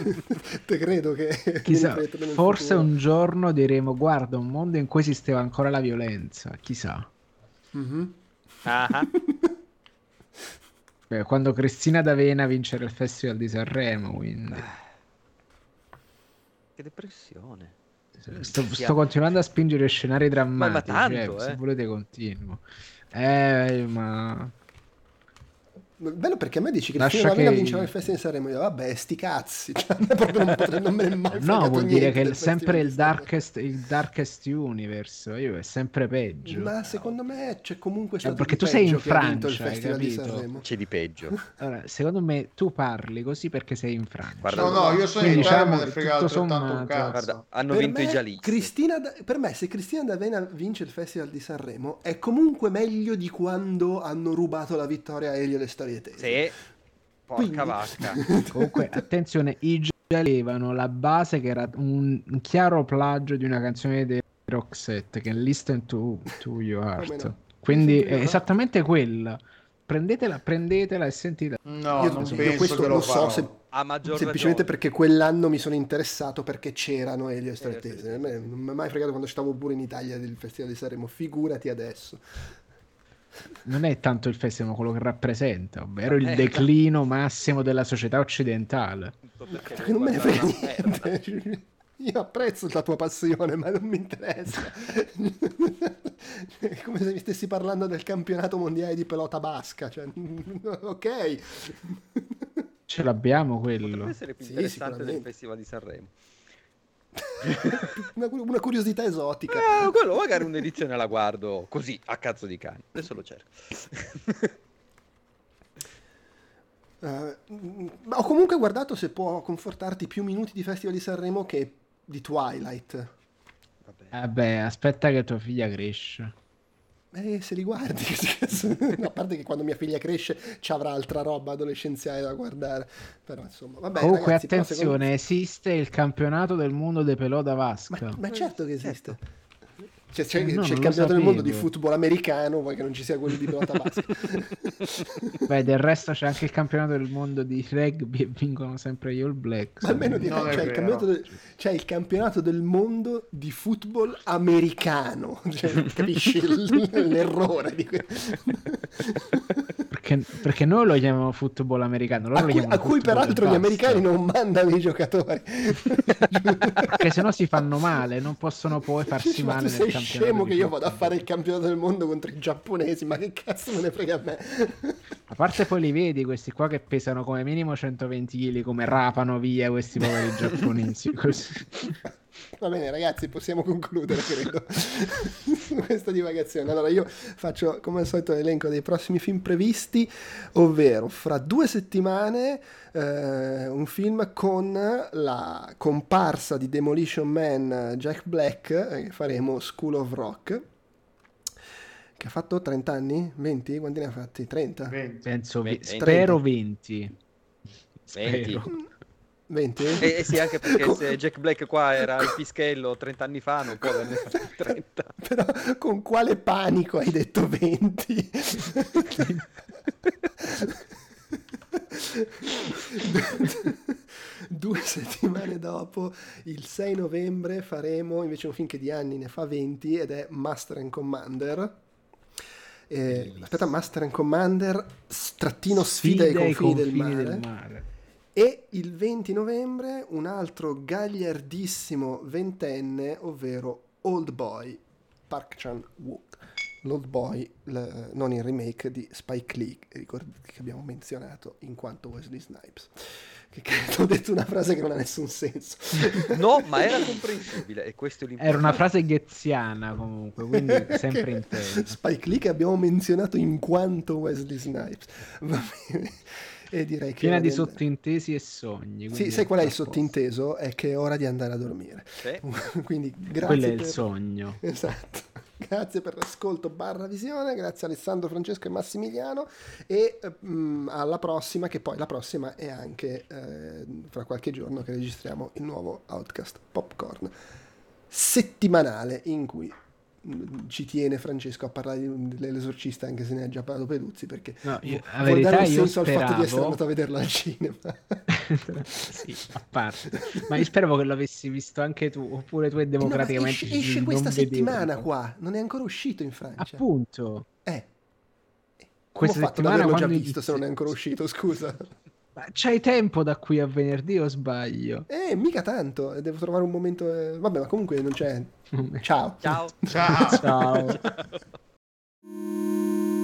Te credo che... Chissà, forse futuro. un giorno diremo, guarda, un mondo in cui esisteva ancora la violenza, chissà. Mm-hmm. Beh, quando Cristina D'Avena vincerà il Festival di Sanremo, quindi... Che depressione. Sto, sto continuando a spingere scenari drammatici. Ma, ma tanto, cioè, eh. Se volete continuo. Eh, ma Bello perché a me dici che Lascia il film che... vincerà il Festival di Sanremo. Io, vabbè, sti cazzi. Cioè, proprio non, potrei, non me ne mai No, vuol dire che è sempre il darkest, il darkest Universe. Io, è sempre peggio. Ma secondo me c'è comunque stato eh, perché tu sei in Francia, C'è di peggio. Allora, secondo me tu parli così perché sei in Francia. Guarda, no, no, io sono in Italia, diciamo, me ne frega altrettanto un cazzo. Guarda, hanno per vinto me, i giallisti. Cristina, per me, se Cristina D'Avena vince il Festival di Sanremo, è comunque meglio di quando hanno rubato la vittoria a Elio le storie tese. Sì. Porca vacca. Comunque, attenzione, i Gialli avevano la base che era un, chiaro plagio di una canzone di Roxette che è Listen to, to Your Heart. No? Quindi è esattamente quella. Prendetela, prendetela e sentite. No, io, non io questo lo, lo so se, semplicemente ragione. perché quell'anno mi sono interessato perché c'erano Elio e Stratese. Non mi è mai fregato quando stavo pure in Italia del Festival di Sanremo, figurati adesso non è tanto il festival quello che rappresenta, ovvero il eh, declino massimo della società occidentale. Non me ne frega niente. Io apprezzo la tua passione, ma non mi interessa. È come se mi stessi parlando del campionato mondiale di pelota basca. Cioè, ok. Ce l'abbiamo quello. Potrebbe essere più interessante del Festival di Sanremo. una, una, curiosità esotica. Eh, quello magari un'edizione la guardo così a cazzo di cane. Adesso lo cerco. Uh, ho comunque guardato se può confortarti più minuti di Festival di Sanremo che di Twilight. Vabbè, aspetta che tua figlia cresce. Eh, se li guardi, a parte che quando mia figlia cresce ci avrà altra roba adolescenziale da guardare. Però insomma, vabbè, Comunque, ragazzi, attenzione, secondo... esiste il campionato del mondo dei pelò da vasca. Ma, ma certo che esiste. Certo. Cioè, c'è, no, c'è il campionato del mondo di football americano, vuoi che non ci sia quello di pilota basket. Beh, del resto c'è anche il campionato del mondo di rugby e vincono sempre gli All Blacks. Almeno di c'è, il campionato del, c'è il campionato del mondo di football americano. Cioè, capisci l'errore di que- perché, perché, noi lo chiamiamo football americano. A cui, a cui peraltro gli americani non mandano i giocatori. perché sennò si fanno male, non possono poi farsi male nel campionato scemo che io vado a fare il campionato del mondo contro i giapponesi, ma che cazzo me ne frega a me? A parte poi li vedi questi qua che pesano come minimo 120 kg, come rapano via questi poveri giapponesi. Così. Va bene ragazzi, possiamo concludere credo su questa divagazione. Allora io faccio come al solito l'elenco dei prossimi film previsti, ovvero fra due settimane eh, un film con la comparsa di Demolition Man Jack Black, eh, faremo School of Rock che ha fatto 30 anni? 20? Quanti ne ha fatti? 30? 20. Penso 20. Spero 20. 20. 20? Eh, eh, sì, anche perché se Jack Black qua era il pischello 30 anni fa, non può averne 30. Però con quale panico hai detto 20? Due settimane dopo, il 6 novembre, faremo invece un film che di anni ne fa 20 ed è Master and Commander. Eh, aspetta, Master and Commander, trattino sfida, sfida ai confini, confini del, mare. del mare. E il 20 novembre un altro gagliardissimo ventenne, ovvero Old Boy, Park Chan-wook. l'Old Boy, l- non il remake di Spike Lee, che abbiamo menzionato in quanto Wesley Snipes. Che, che ho detto una frase che non ha nessun senso. No, ma era comprensibile e questo è l'importante. Era una frase ghetziana comunque, quindi sempre in tempo. Spike Lee che abbiamo menzionato in quanto Wesley Snipes. Va bene. E direi che Piena di sottintesi e sogni. Sì, sai qual è il sottinteso? È che è ora di andare a dormire. Sì. Quindi grazie. Quello è il per- sogno. Esatto. Grazie per l'ascolto barra visione, grazie Alessandro, Francesco e Massimiliano e mm, alla prossima, che poi la prossima è anche eh, fra qualche giorno che registriamo il nuovo Outcast Popcorn settimanale in cui ci tiene Francesco a parlare dell'esorcista anche se ne ha già parlato Peduzzi perché No, io- vu- la vuole verità dare un senso al fatto di essere speravo- andato a vederlo al cinema sì, a parte. Ma io speravo che l'avessi visto anche tu, oppure tu e Eh no, democraticamente esce, esce questa settimana vederlo. qua non è ancora uscito in Francia Appunto. Eh. Questa settimana averlo già visto se inizia- non è ancora uscito, scusa? Ma c'hai tempo da qui a venerdì o sbaglio? Eh, mica tanto, devo trovare un momento... eh, Vabbè, ma comunque non c'è... Ciao. Ciao. Ciao. Ciao.